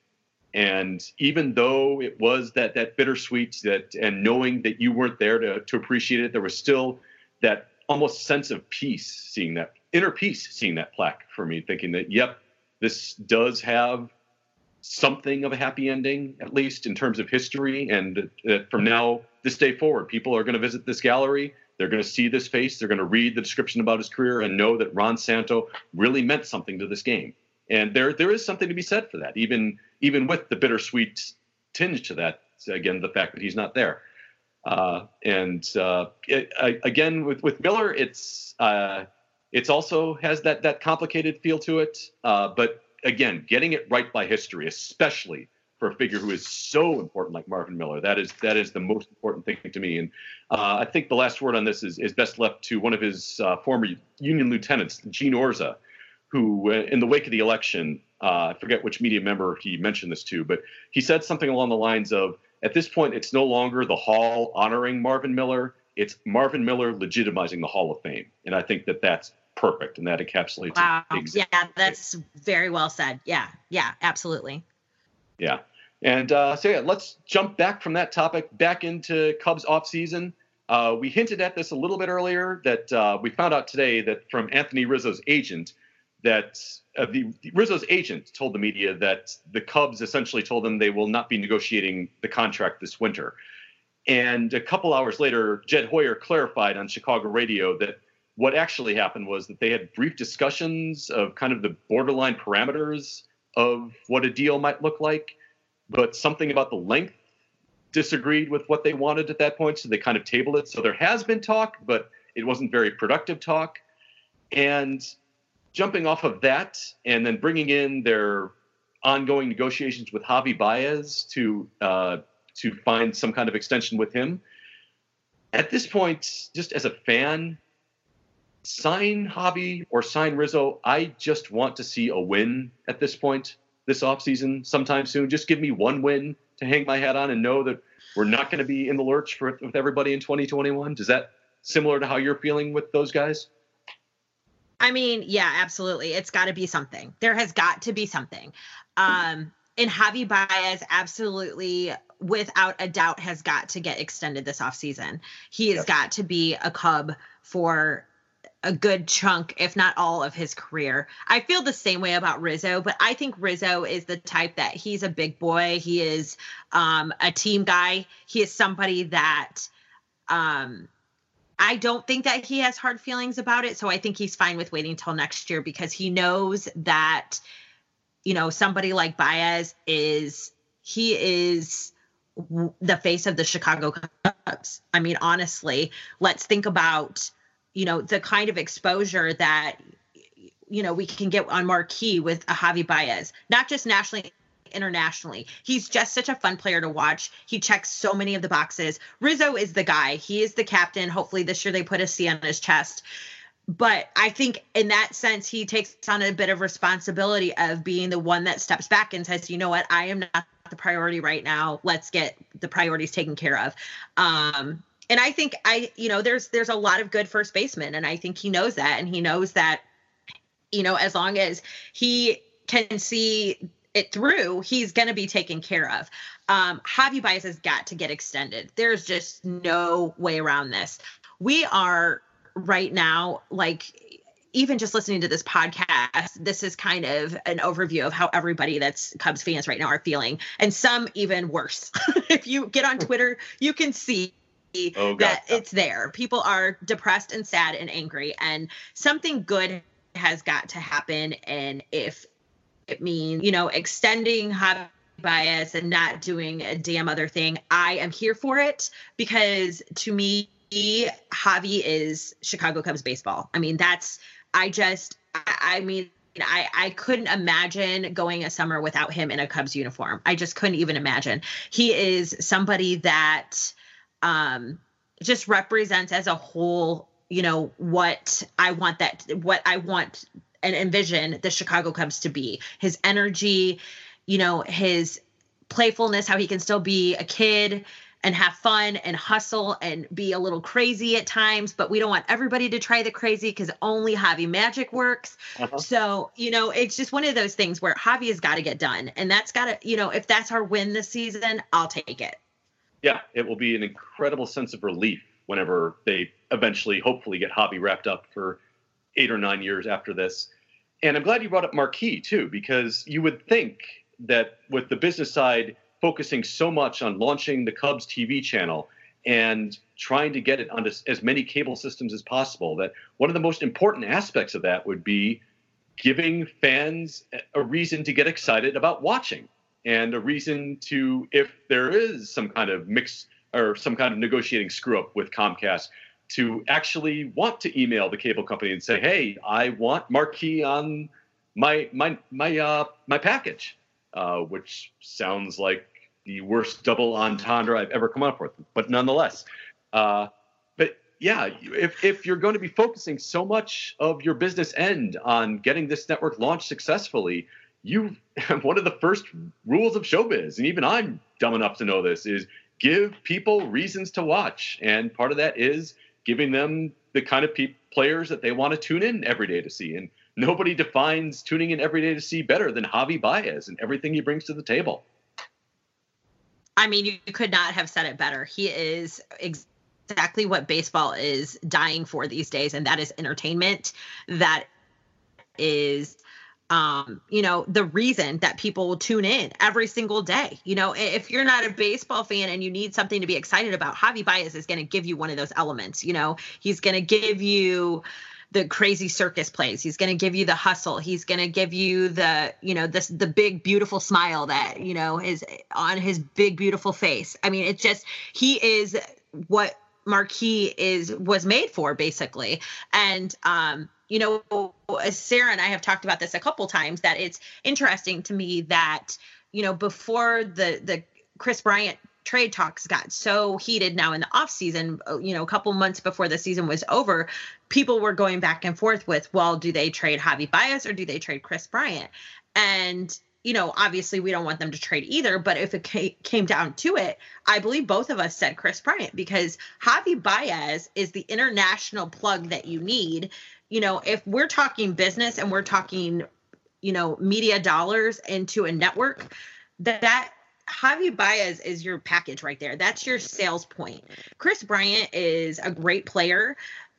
[SPEAKER 1] And even though it was that that bittersweet that and knowing that you weren't there to to appreciate it, there was still that almost sense of peace seeing that inner peace seeing that plaque for me, thinking that yep, this does have something of a happy ending, at least in terms of history. And that from now, this day forward, people are going to visit this gallery. They're going to see this face. They're going to read the description about his career and know that Ron Santo really meant something to this game. And there, there is something to be said for that, even even with the bittersweet tinge to that. Again, the fact that he's not there. Uh, and uh, it, I, again, with with Miller, it's uh, it's also has that that complicated feel to it. Uh, but again, getting it right by history, especially for a figure who is so important like Marvin Miller, that is that is the most important thing to me. And uh, I think the last word on this is is best left to one of his uh, former Union lieutenants, Gene Orza, who, in the wake of the election, uh, I forget which media member he mentioned this to, but he said something along the lines of, "At this point, it's no longer the Hall honoring Marvin Miller; it's Marvin Miller legitimizing the Hall of Fame." And I think that that's perfect, and that encapsulates.
[SPEAKER 2] Wow. Exactly. Yeah, that's very well said. Yeah, yeah, absolutely.
[SPEAKER 1] Yeah, and uh, so yeah, let's jump back from that topic back into Cubs off season. Uh, we hinted at this a little bit earlier that uh, we found out today that from Anthony Rizzo's agent that uh, the, Rizzo's agent told the media that the Cubs essentially told them they will not be negotiating the contract this winter. And a couple hours later, Jed Hoyer clarified on Chicago radio that what actually happened was that they had brief discussions of kind of the borderline parameters of what a deal might look like, but something about the length disagreed with what they wanted at that point, so they kind of tabled it. So there has been talk, but it wasn't very productive talk. And jumping off of that and then bringing in their ongoing negotiations with Javi Baez to uh, to find some kind of extension with him. At this point, just as a fan, sign Javi or sign Rizzo. I just want to see a win at this point this offseason sometime soon. Just give me one win to hang my hat on and know that we're not going to be in the lurch for, with everybody in 2021. Does that similar to how you're feeling with those guys?
[SPEAKER 2] I mean, yeah, absolutely. It's got to be something. There has got to be something. Um, and Javi Baez absolutely without a doubt has got to get extended this offseason. He has yep. got to be a Cub for a good chunk, if not all, of his career. I feel the same way about Rizzo, but I think Rizzo is the type that he's a big boy. He is um, a team guy. He is somebody that um, I don't think that he has hard feelings about it. So I think he's fine with waiting till next year because he knows that, you know, somebody like Baez is, he is the face of the Chicago Cubs. I mean, honestly, let's think about you know the kind of exposure that you know we can get on marquee with a Javi Baez, not just nationally internationally. He's just such a fun player to watch. He checks so many of the boxes. Rizzo is the guy. He is the captain. Hopefully this year they put a C on his chest. But I think in that sense, he takes on a bit of responsibility of being the one that steps back and says, you know what, I am not the priority right now. Let's get the priorities taken care of. Um, and I think I, you know, there's there's a lot of good first basemen, and I think he knows that, and he knows that, you know, as long as he can see it through, he's going to be taken care of. Um, Javi Baez has got to get extended. There's just no way around this. We are right now like even just listening to this podcast, this is kind of an overview of how everybody that's Cubs fans right now are feeling, and some even worse. *laughs* if you get on Twitter, you can see oh, that it's there. People are depressed and sad and angry, and something good has got to happen. And if it means, you know, extending Javi Baez and not doing a damn other thing, I am here for it because to me, Javi is Chicago Cubs baseball. I mean, that's, I just, I, I mean, I, I couldn't imagine going a summer without him in a Cubs uniform. I just couldn't even imagine. He is somebody that um, just represents as a whole, you know, what I want that, what I want and envision the Chicago Cubs to be. His energy, you know, his playfulness, how he can still be a kid and have fun and hustle and be a little crazy at times, but we don't want everybody to try the crazy because only Javi magic works. Uh-huh. So, you know, it's just one of those things where Javi has got to get done. And that's got to, you know, if that's our win this season, I'll take it
[SPEAKER 1] yeah, it will be an incredible sense of relief whenever they eventually, hopefully, get Javi wrapped up for eight or nine years after this. And I'm glad you brought up Marquee too, because you would think that with the business side focusing so much on launching the Cubs TV channel and trying to get it onto as many cable systems as possible, that one of the most important aspects of that would be giving fans a reason to get excited about watching and a reason to, if there is some kind of mix or some kind of negotiating screw up with Comcast, to actually want to email the cable company and say, "Hey, I want Marquee on my my my uh, my package," uh, which sounds like the worst double entendre I've ever come up with, but nonetheless. Uh, but yeah, if if you're going to be focusing so much of your business end on getting this network launched successfully, you *laughs* one of the first rules of showbiz, and even I'm dumb enough to know this, is give people reasons to watch, and part of that is giving them the kind of pe- players that they want to tune in every day to see. And nobody defines tuning in every day to see better than Javi Baez and everything he brings to the table.
[SPEAKER 2] I mean, you could not have said it better. He is exactly what baseball is dying for these days, and that is entertainment. That is um, you know, the reason that people will tune in every single day. You know, if you're not a baseball fan and you need something to be excited about, Javi Baez is going to give you one of those elements. You know, he's going to give you the crazy circus plays. He's going to give you the hustle. He's going to give you the, you know, this the big beautiful smile that, you know, is on his big beautiful face. I mean, it's just he is what Marquee is was made for basically. And um you know, Sarah and I have talked about this a couple times that it's interesting to me that, you know, before the the Kris Bryant trade talks got so heated now in the off season, uh, you know, a couple months before the season was over, people were going back and forth with, well, do they trade Javi Baez or do they trade Kris Bryant? And you know, obviously we don't want them to trade either, but if it came down to it, I believe both of us said Kris Bryant because Javi Baez is the international plug that you need you know, if we're talking business and we're talking, you know, media dollars into a network, that, that Javi Baez is your package right there. That's your sales point. Kris Bryant is a great player.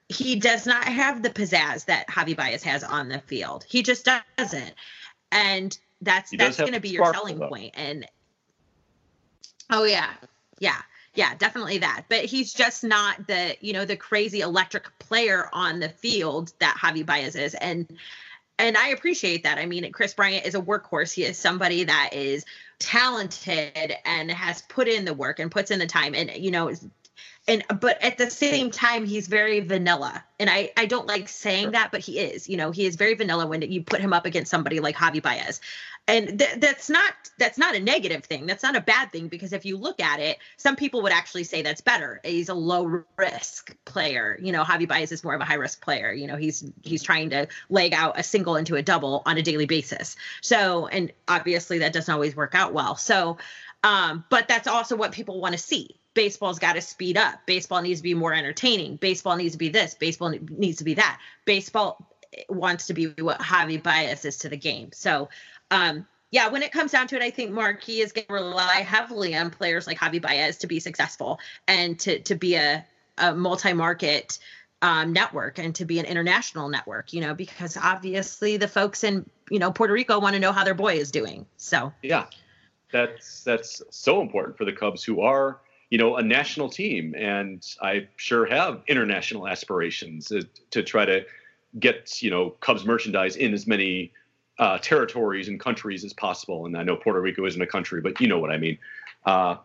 [SPEAKER 2] He does not have the pizzazz that Javi Baez has on the field. He just doesn't. And that's that's going to be your selling point. And oh yeah, yeah, yeah, definitely that. But he's just not the you know the crazy electric player on the field that Javi Baez is. And and I appreciate that. I mean, Kris Bryant is a workhorse. He is somebody that is talented and has put in the work and puts in the time and you know and but at the same time he's very vanilla. And i i don't like saying that but he is you know he is very vanilla when you put him up against somebody like javi baez. And th- that's not that's not a negative thing. That's not a bad thing because if you look at it some people would actually say that's better. He's a low risk player. You know javi baez is more of a high risk player. You know he's he's trying to leg out a single into a double on a daily basis. So and obviously that doesn't always work out well. So um, but that's also what people want to see baseball's got to speed up. Baseball needs to be more entertaining. Baseball needs to be this. Baseball needs to be that. Baseball wants to be what Javi Baez is to the game. So, um, yeah, when it comes down to it, I think Marquee is going to rely heavily on players like Javi Baez to be successful and to to be a, a multi-market um, network and to be an international network. You know, because obviously the folks in you know Puerto Rico want to know how their boy is doing. So
[SPEAKER 1] yeah, that's that's so important for the Cubs who are you know, a national team, and I sure have international aspirations to, to try to get you know Cubs merchandise in as many uh, territories and countries as possible. And I know Puerto Rico isn't a country, but you know what I mean. Uh,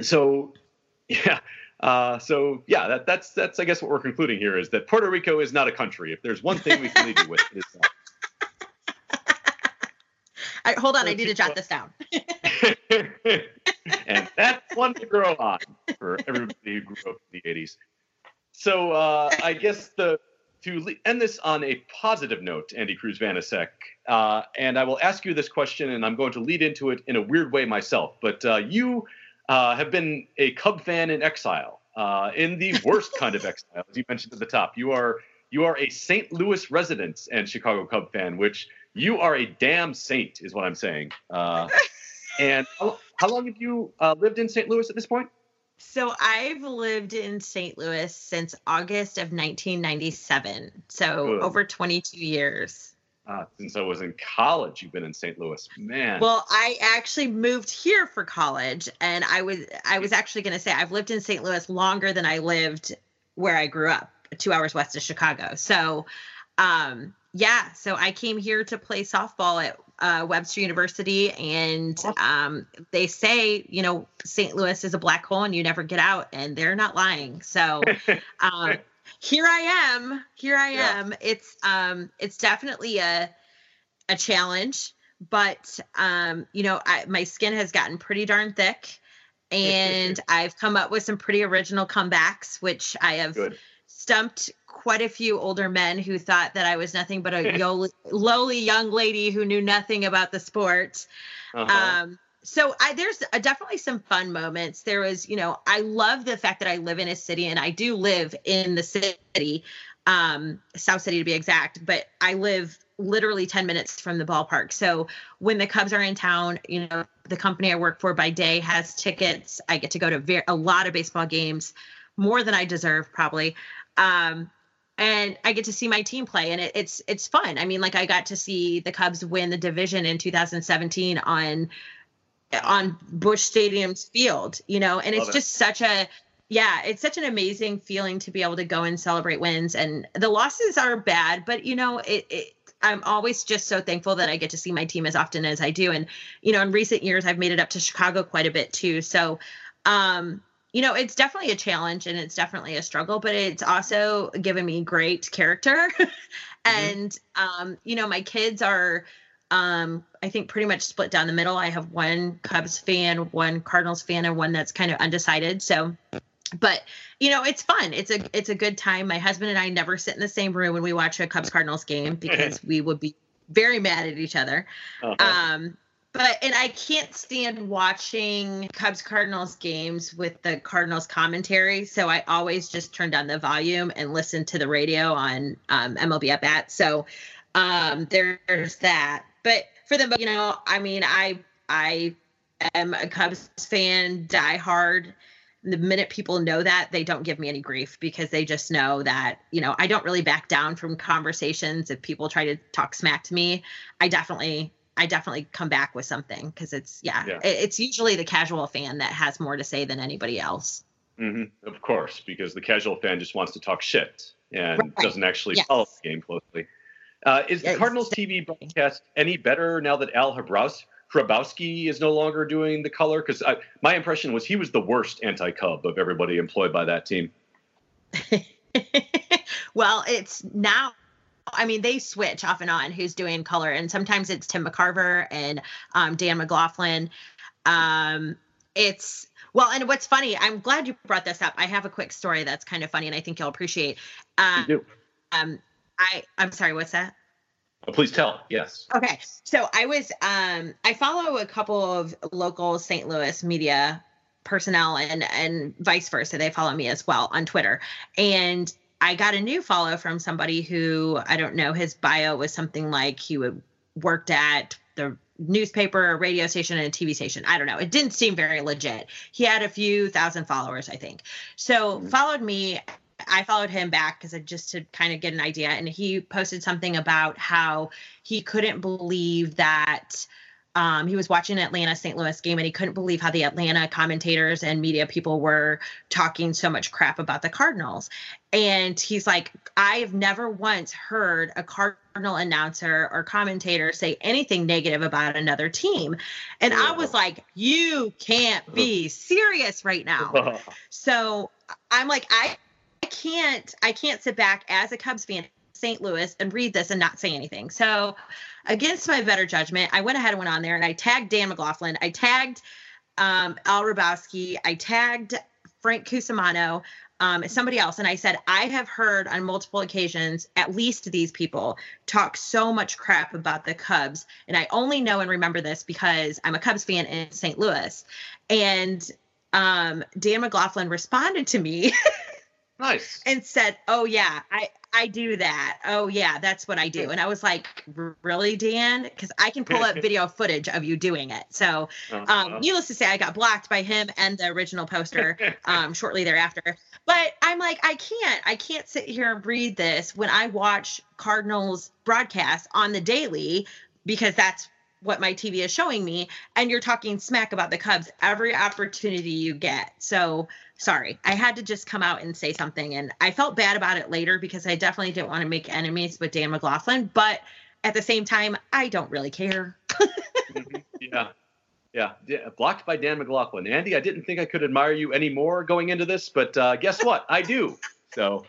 [SPEAKER 1] so, *laughs* yeah. Uh, so yeah, that, that's that's I guess what we're concluding here is that Puerto Rico is not a country. If there's one thing we can leave you with, is
[SPEAKER 2] that. *laughs* hold on, I need to jot this down. *laughs*
[SPEAKER 1] and that's one to grow on for everybody who grew up in the 80s. So uh, I guess the to end this on a positive note, Andy Cruz Vanasek, uh, and I will ask you this question, and I'm going to lead into it in a weird way myself. But uh, you uh, have been a Cub fan in exile, uh, in the worst kind of exile, as you mentioned at the top. You are you are a St. Louis resident and Chicago Cub fan, which you are a damn saint, is what I'm saying. And how, how, long have you uh, lived in St. Louis at this point?
[SPEAKER 2] So I've lived in St. Louis since August of 1997. So Good. over 22 years.
[SPEAKER 1] Uh, since I was in college, you've been in St. Louis, man.
[SPEAKER 2] Well, I actually moved here for college, and I was I was actually going to say I've lived in St. Louis longer than I lived where I grew up, two hours west of Chicago. So, um, yeah, so I came here to play softball at uh, Webster University, and um, they say, you know, St. Louis is a black hole and you never get out, and they're not lying. So *laughs* um, here I am. Here I yeah. am. It's um, it's definitely a a challenge, but um, you know, I, my skin has gotten pretty darn thick, *laughs* and I've come up with some pretty original comebacks, which I have. Good stumped quite a few older men who thought that I was nothing but a *laughs* lowly young lady who knew nothing about the sport. Uh-huh. Um, so I, there's a, definitely some fun moments. There was, you know, I love the fact that I live in a city and I do live in the city, um, South City to be exact, but I live literally 10 minutes from the ballpark. So when the Cubs are in town, you know, the company I work for by day has tickets. I get to go to very, a lot of baseball games, more than I deserve probably. Um, and I get to see my team play, and it, it's it's fun. I mean, like I got to see the Cubs win the division in 2017 on on Busch Stadium's field, you know, and Love it's it. just such a yeah, it's such an amazing feeling to be able to go and celebrate wins. And the losses are bad, but you know, it, it I'm always just so thankful that I get to see my team as often as I do. And, you know, in recent years, I've made it up to Chicago quite a bit too. So, um, you know, it's definitely a challenge and it's definitely a struggle, but it's also given me great character. *laughs* mm-hmm. and um, you know, my kids are um, I think pretty much split down the middle. I have one Cubs fan, one Cardinals fan, and one that's kind of undecided. So but you know it's fun it's a it's a good time my husband and i never sit in the same room when we watch a cubs cardinals game because *laughs* we would be very mad at each other uh-huh. um but and I can't stand watching Cubs Cardinals games with the Cardinals commentary, so I always just turn down the volume and listen to the radio on um, MLB at bat. So um, there's that. But for the you know, I mean, I I am a Cubs fan, die hard. The minute people know that, they don't give me any grief because they just know that, you know, I don't really back down from conversations. If people try to talk smack to me, I definitely I definitely come back with something because it's yeah, yeah, it's usually the casual fan that has more to say than anybody else.
[SPEAKER 1] Mm-hmm. Of course, because the casual fan just wants to talk shit and right. doesn't actually yes. follow the game closely. Uh, is the Cardinals TV broadcast any better now that Al Hrabos- Hrabosky is no longer doing the color? Because my impression was he was the worst anti-Cub of everybody employed by that team. *laughs*
[SPEAKER 2] well, it's now I mean, they switch off and on who's doing color, and sometimes it's Tim McCarver and um, Dan McLaughlin. Um, it's well, and what's funny, I'm glad you brought this up. I have a quick story that's kind of funny, and I think you'll appreciate. Uh, you do. Um, I I'm sorry, what's that?
[SPEAKER 1] Oh, please tell. Yes.
[SPEAKER 2] Okay, so I was um, I follow a couple of local St. Louis media personnel and and vice versa. They follow me as well on Twitter, and I got a new follow from somebody who I don't know. His bio was something like he would worked at the newspaper, a radio station, and a TV station. I don't know. It didn't seem very legit. He had a few thousand followers, I think. So mm-hmm. followed me. I followed him back because I just to kind of get an idea, and he posted something about how he couldn't believe that um, he was watching an Atlanta St. Louis game and he couldn't believe how the Atlanta commentators and media people were talking so much crap about the Cardinals. And he's like, I've never once heard a Cardinal announcer or commentator say anything negative about another team. And I was like, You can't be serious right now. *laughs* so I'm like, I i can't I can't sit back as a Cubs fan St. Louis and read this and not say anything. So, against my better judgment, I went ahead and went on there and I tagged Dan McLaughlin. I tagged um, Al Hrabosky. I tagged Frank Cusimano. Um, somebody else, and I said, I have heard on multiple occasions, at least these people talk so much crap about the Cubs. And I only know and remember this because I'm a Cubs fan in St. Louis. And um, Dan McLaughlin responded to me *laughs*
[SPEAKER 1] Nice.
[SPEAKER 2] And said, "Oh yeah, I I do that. Oh yeah, that's what I do." And I was like, "Really, Dan? Because I can pull up *laughs* video footage of you doing it." So, um, uh-huh. needless to say, I got blocked by him and the original poster um, *laughs* shortly thereafter. But I'm like, I can't, I can't sit here and read this when I watch Cardinals broadcast on the daily because that's what my TV is showing me, and you're talking smack about the Cubs every opportunity you get. So sorry, I had to just come out and say something, and I felt bad about it later because I definitely didn't want to make enemies with Dan McLaughlin, but at the same time, I don't really care. *laughs*
[SPEAKER 1] mm-hmm. Yeah. Yeah, blocked by Dan McLaughlin. Andy, I didn't think I could admire you anymore going into this, but uh, guess what? I do. So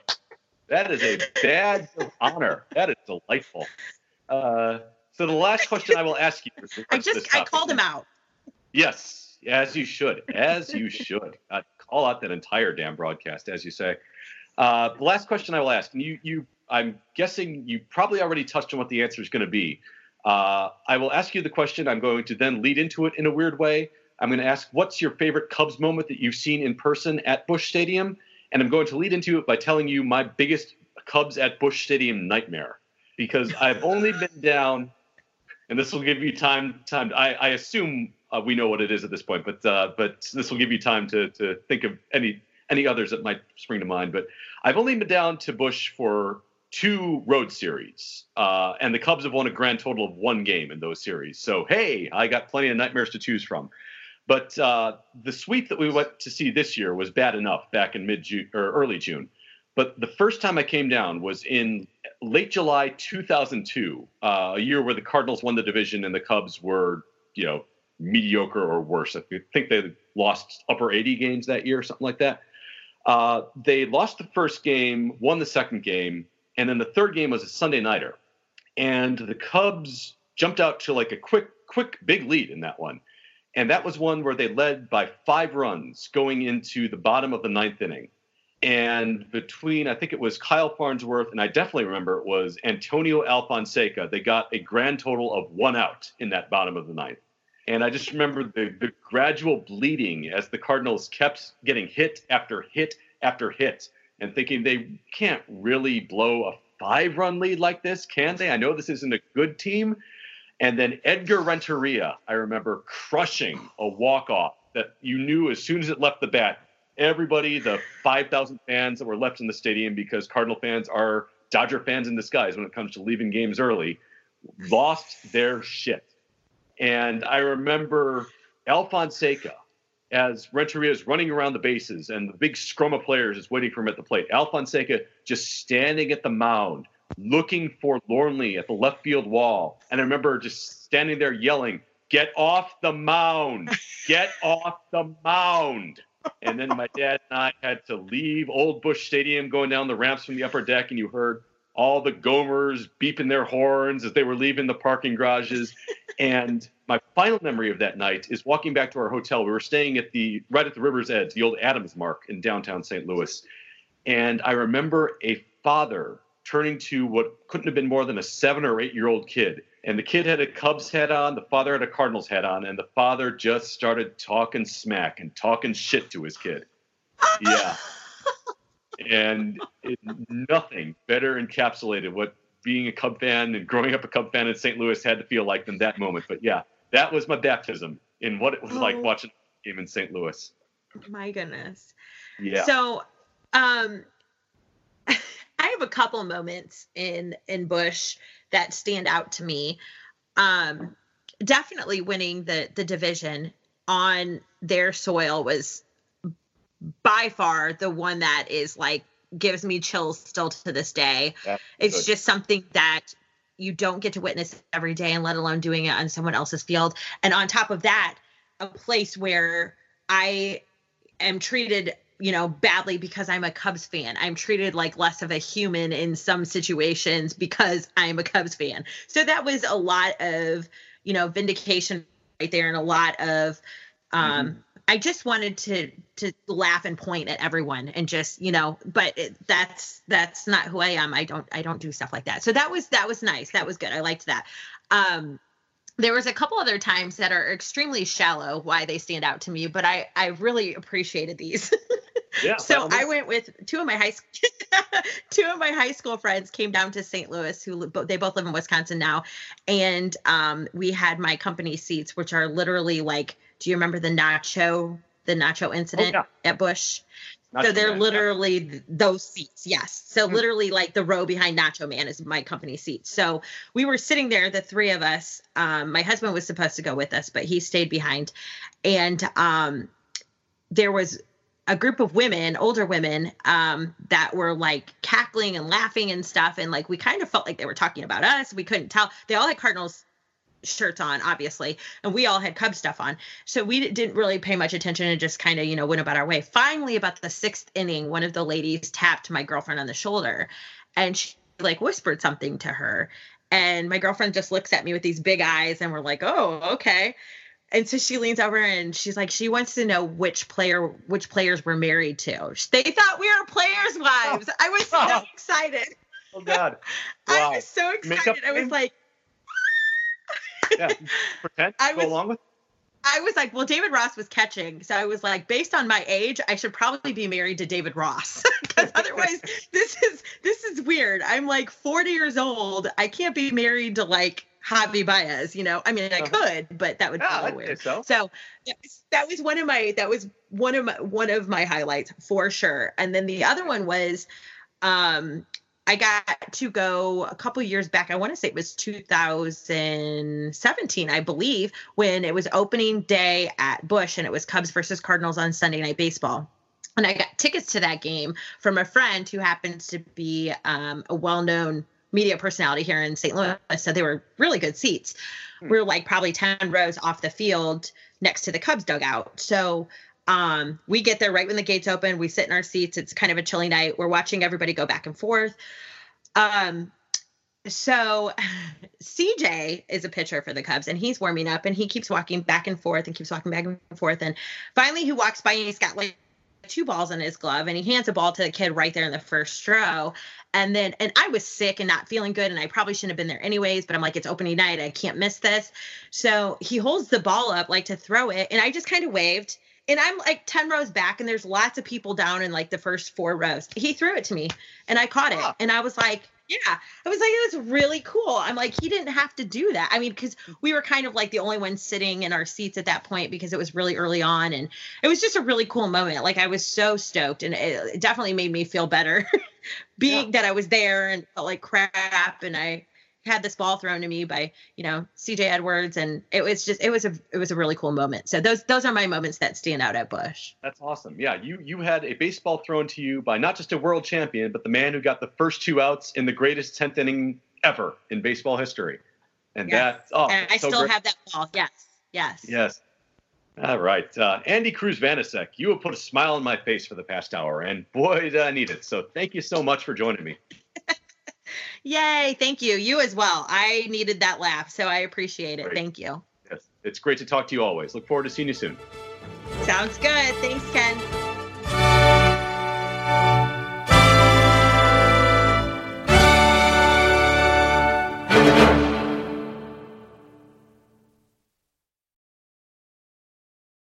[SPEAKER 1] that is a badge of honor. That is delightful. Uh, so the last question I will ask you.
[SPEAKER 2] I just I called him out.
[SPEAKER 1] Yes, as you should, as you should. Uh, call out that entire damn broadcast, as you say. Uh, the last question I will ask, and you, you, I'm guessing you probably already touched on what the answer is going to be. Uh, I will ask you the question. I'm going to then lead into it in a weird way. I'm going to ask, what's your favorite Cubs moment that you've seen in person at Busch Stadium? And I'm going to lead into it by telling you my biggest Cubs at Busch Stadium nightmare because I've only been down and this will give you time. Time. I, I assume uh, we know what it is at this point, but uh, but this will give you time to to think of any any others that might spring to mind. But I've only been down to Busch for two road series, uh, and the Cubs have won a grand total of one game in those series. So hey, I got plenty of nightmares to choose from. But uh, the sweep that we went to see this year was bad enough back in mid June or early June. But the first time I came down was in late July 2002, uh, a year where the Cardinals won the division and the Cubs were, you know, mediocre or worse. I think they lost upper 80 games that year, or something like that. Uh, they lost the first game, won the second game, and then the third game was a Sunday nighter. And the Cubs jumped out to like a quick, quick, big lead in that one. And that was one where they led by five runs going into the bottom of the ninth inning. And between, I think it was Kyle Farnsworth, and I definitely remember it was Antonio Alfonseca, they got a grand total of one out in that bottom of the ninth. And I just remember the, the gradual bleeding as the Cardinals kept getting hit after hit after hit and thinking they can't really blow a five run lead like this, can they? I know this isn't a good team. And then Edgar Renteria, I remember crushing a walk off that you knew as soon as it left the bat, everybody, the 5,000 fans that were left in the stadium, because Cardinal fans are Dodger fans in disguise when it comes to leaving games early, lost their shit. And I remember Alfonseca as Renteria is running around the bases and the big scrum of players is waiting for him at the plate. Alfonseca just standing at the mound, looking forlornly at the left field wall. And I remember just standing there yelling, Get off the mound! Get off the mound! And then my dad and I had to leave Old Busch Stadium going down the ramps from the upper deck, and you heard all the Gomers beeping their horns as they were leaving the parking garages. And my final memory of that night is walking back to our hotel. We were staying at the right at the river's edge, the old Adams Mark in downtown St. Louis. And I remember a father turning to what couldn't have been more than a seven or eight year old kid. And the kid had a Cubs hat on, the father had a Cardinals hat on, and the father just started talking smack and talking shit to his kid. Yeah. *laughs* and it, nothing better encapsulated what being a Cub fan and growing up a Cub fan in St. Louis had to feel like than that moment. But yeah, that was my baptism in what it was oh. like watching a game in St. Louis.
[SPEAKER 2] My goodness.
[SPEAKER 1] Yeah.
[SPEAKER 2] So, um, *laughs* I have a couple moments in in Busch that stand out to me. Um, definitely winning the the division on their soil was by far the one that is like gives me chills still to this day. it's good. just something that you don't get to witness every day and let alone doing it on someone else's field. And on top of that, a place where I am treated you know badly because i'm a cubs fan i'm treated like less of a human in some situations because i'm a cubs fan so that was a lot of you know vindication right there and a lot of um mm-hmm. I just wanted to to laugh and point at everyone and just you know, but it, that's that's not who I am. I don't I don't do stuff like that. So that was that was nice. That was good. I liked that. Um, there was a couple other times that are extremely shallow why they stand out to me, but I I really appreciated these. *laughs* Yeah, so I went with two of my high *laughs* two of my high school friends came down to St. Louis who they both live in Wisconsin now and um, we had my company seats which are literally like do you remember the nacho the nacho incident oh, yeah. at Busch? Nacho so they're Man, literally yeah. those seats. Yes. So mm literally like the row behind Nacho Man is my company seat. So we were sitting there, the three of us. Um, my husband was supposed to go with us, but he stayed behind. And um, there was a group of women, older women, um, that were like cackling and laughing and stuff. And like we kind of felt like they were talking about us. We couldn't tell. They all had Cardinals shirts on, obviously, and we all had Cub stuff on. So we didn't really pay much attention and just kind of, you know, went about our way. Finally, about the sixth inning, one of the ladies tapped my girlfriend on the shoulder and she like whispered something to her. And my girlfriend just looks at me with these big eyes and we're like, oh, okay. And so she leans over and she's like, she wants to know which player, which players we're married to. They thought we were players' wives. I was so *laughs* excited.
[SPEAKER 1] Oh God! *laughs*
[SPEAKER 2] Wow. I was so excited. I was like,
[SPEAKER 1] yeah, *laughs* pretend. I go was, along with.
[SPEAKER 2] I was like, well, David Ross was catching, so I was like, based on my age, I should probably be married to David Ross *laughs* because otherwise, *laughs* this is this is weird. I'm like 40 years old. I can't be married to like Javi Baez. You know, I mean, I uh-huh. could, but that would be yeah, weird. So, so that, was, that was one of my that was one of my one of my highlights for sure. And then the other one was um I got to go a couple years back. I want to say it was 2017, I believe, when it was opening day at Busch and it was Cubs versus Cardinals on Sunday Night Baseball. And I got tickets to that game from a friend who happens to be um, a well known media personality here in St. Louis. So they were really good seats. Hmm. We were like probably 10 rows off the field next to the Cubs dugout. So um, we get there right when the gates open. We sit in our seats. It's kind of a chilly night. We're watching everybody go back and forth. Um, so *laughs* CJ is a pitcher for the Cubs and he's warming up and he keeps walking back and forth and keeps walking back and forth. And finally he walks by and he's got like two balls in his glove and he hands a ball to the kid right there in the first row. And then, and I was sick and not feeling good and I probably shouldn't have been there anyways, but I'm like, it's opening night. I can't miss this. So he holds the ball up like to throw it. And I just kind of waved and I'm like 10 rows back and there's lots of people down in like the first four rows. He threw it to me and I caught it. And I was like, Yeah, I was like, it was really cool. I'm like, he didn't have to do that. I mean, because we were kind of like the only ones sitting in our seats at that point because it was really early on, and it was just a really cool moment. Like I was so stoked, and it, it definitely made me feel better *laughs* being yeah. that I was there and felt like crap, and I had this ball thrown to me by you know CJ Edwards, and it was just it was a it was a really cool moment. So those those are my moments that stand out at Busch.
[SPEAKER 1] That's awesome. Yeah, you you had a baseball thrown to you by not just a world champion, but the man who got the first two outs in the greatest tenth inning ever in baseball history, and yes. that oh,
[SPEAKER 2] and I so still great. have that ball. Yes, yes,
[SPEAKER 1] yes. All right, uh, Andy Cruz Vanecek, you have put a smile on my face for the past hour, and boy, did I need it. So thank you so much for joining me.
[SPEAKER 2] Yay. Thank you. You as well. I needed that laugh. So I appreciate it. Great. Thank you.
[SPEAKER 1] Yes. It's great to talk to you always. Look forward to seeing you soon.
[SPEAKER 2] Sounds good. Thanks, Ken.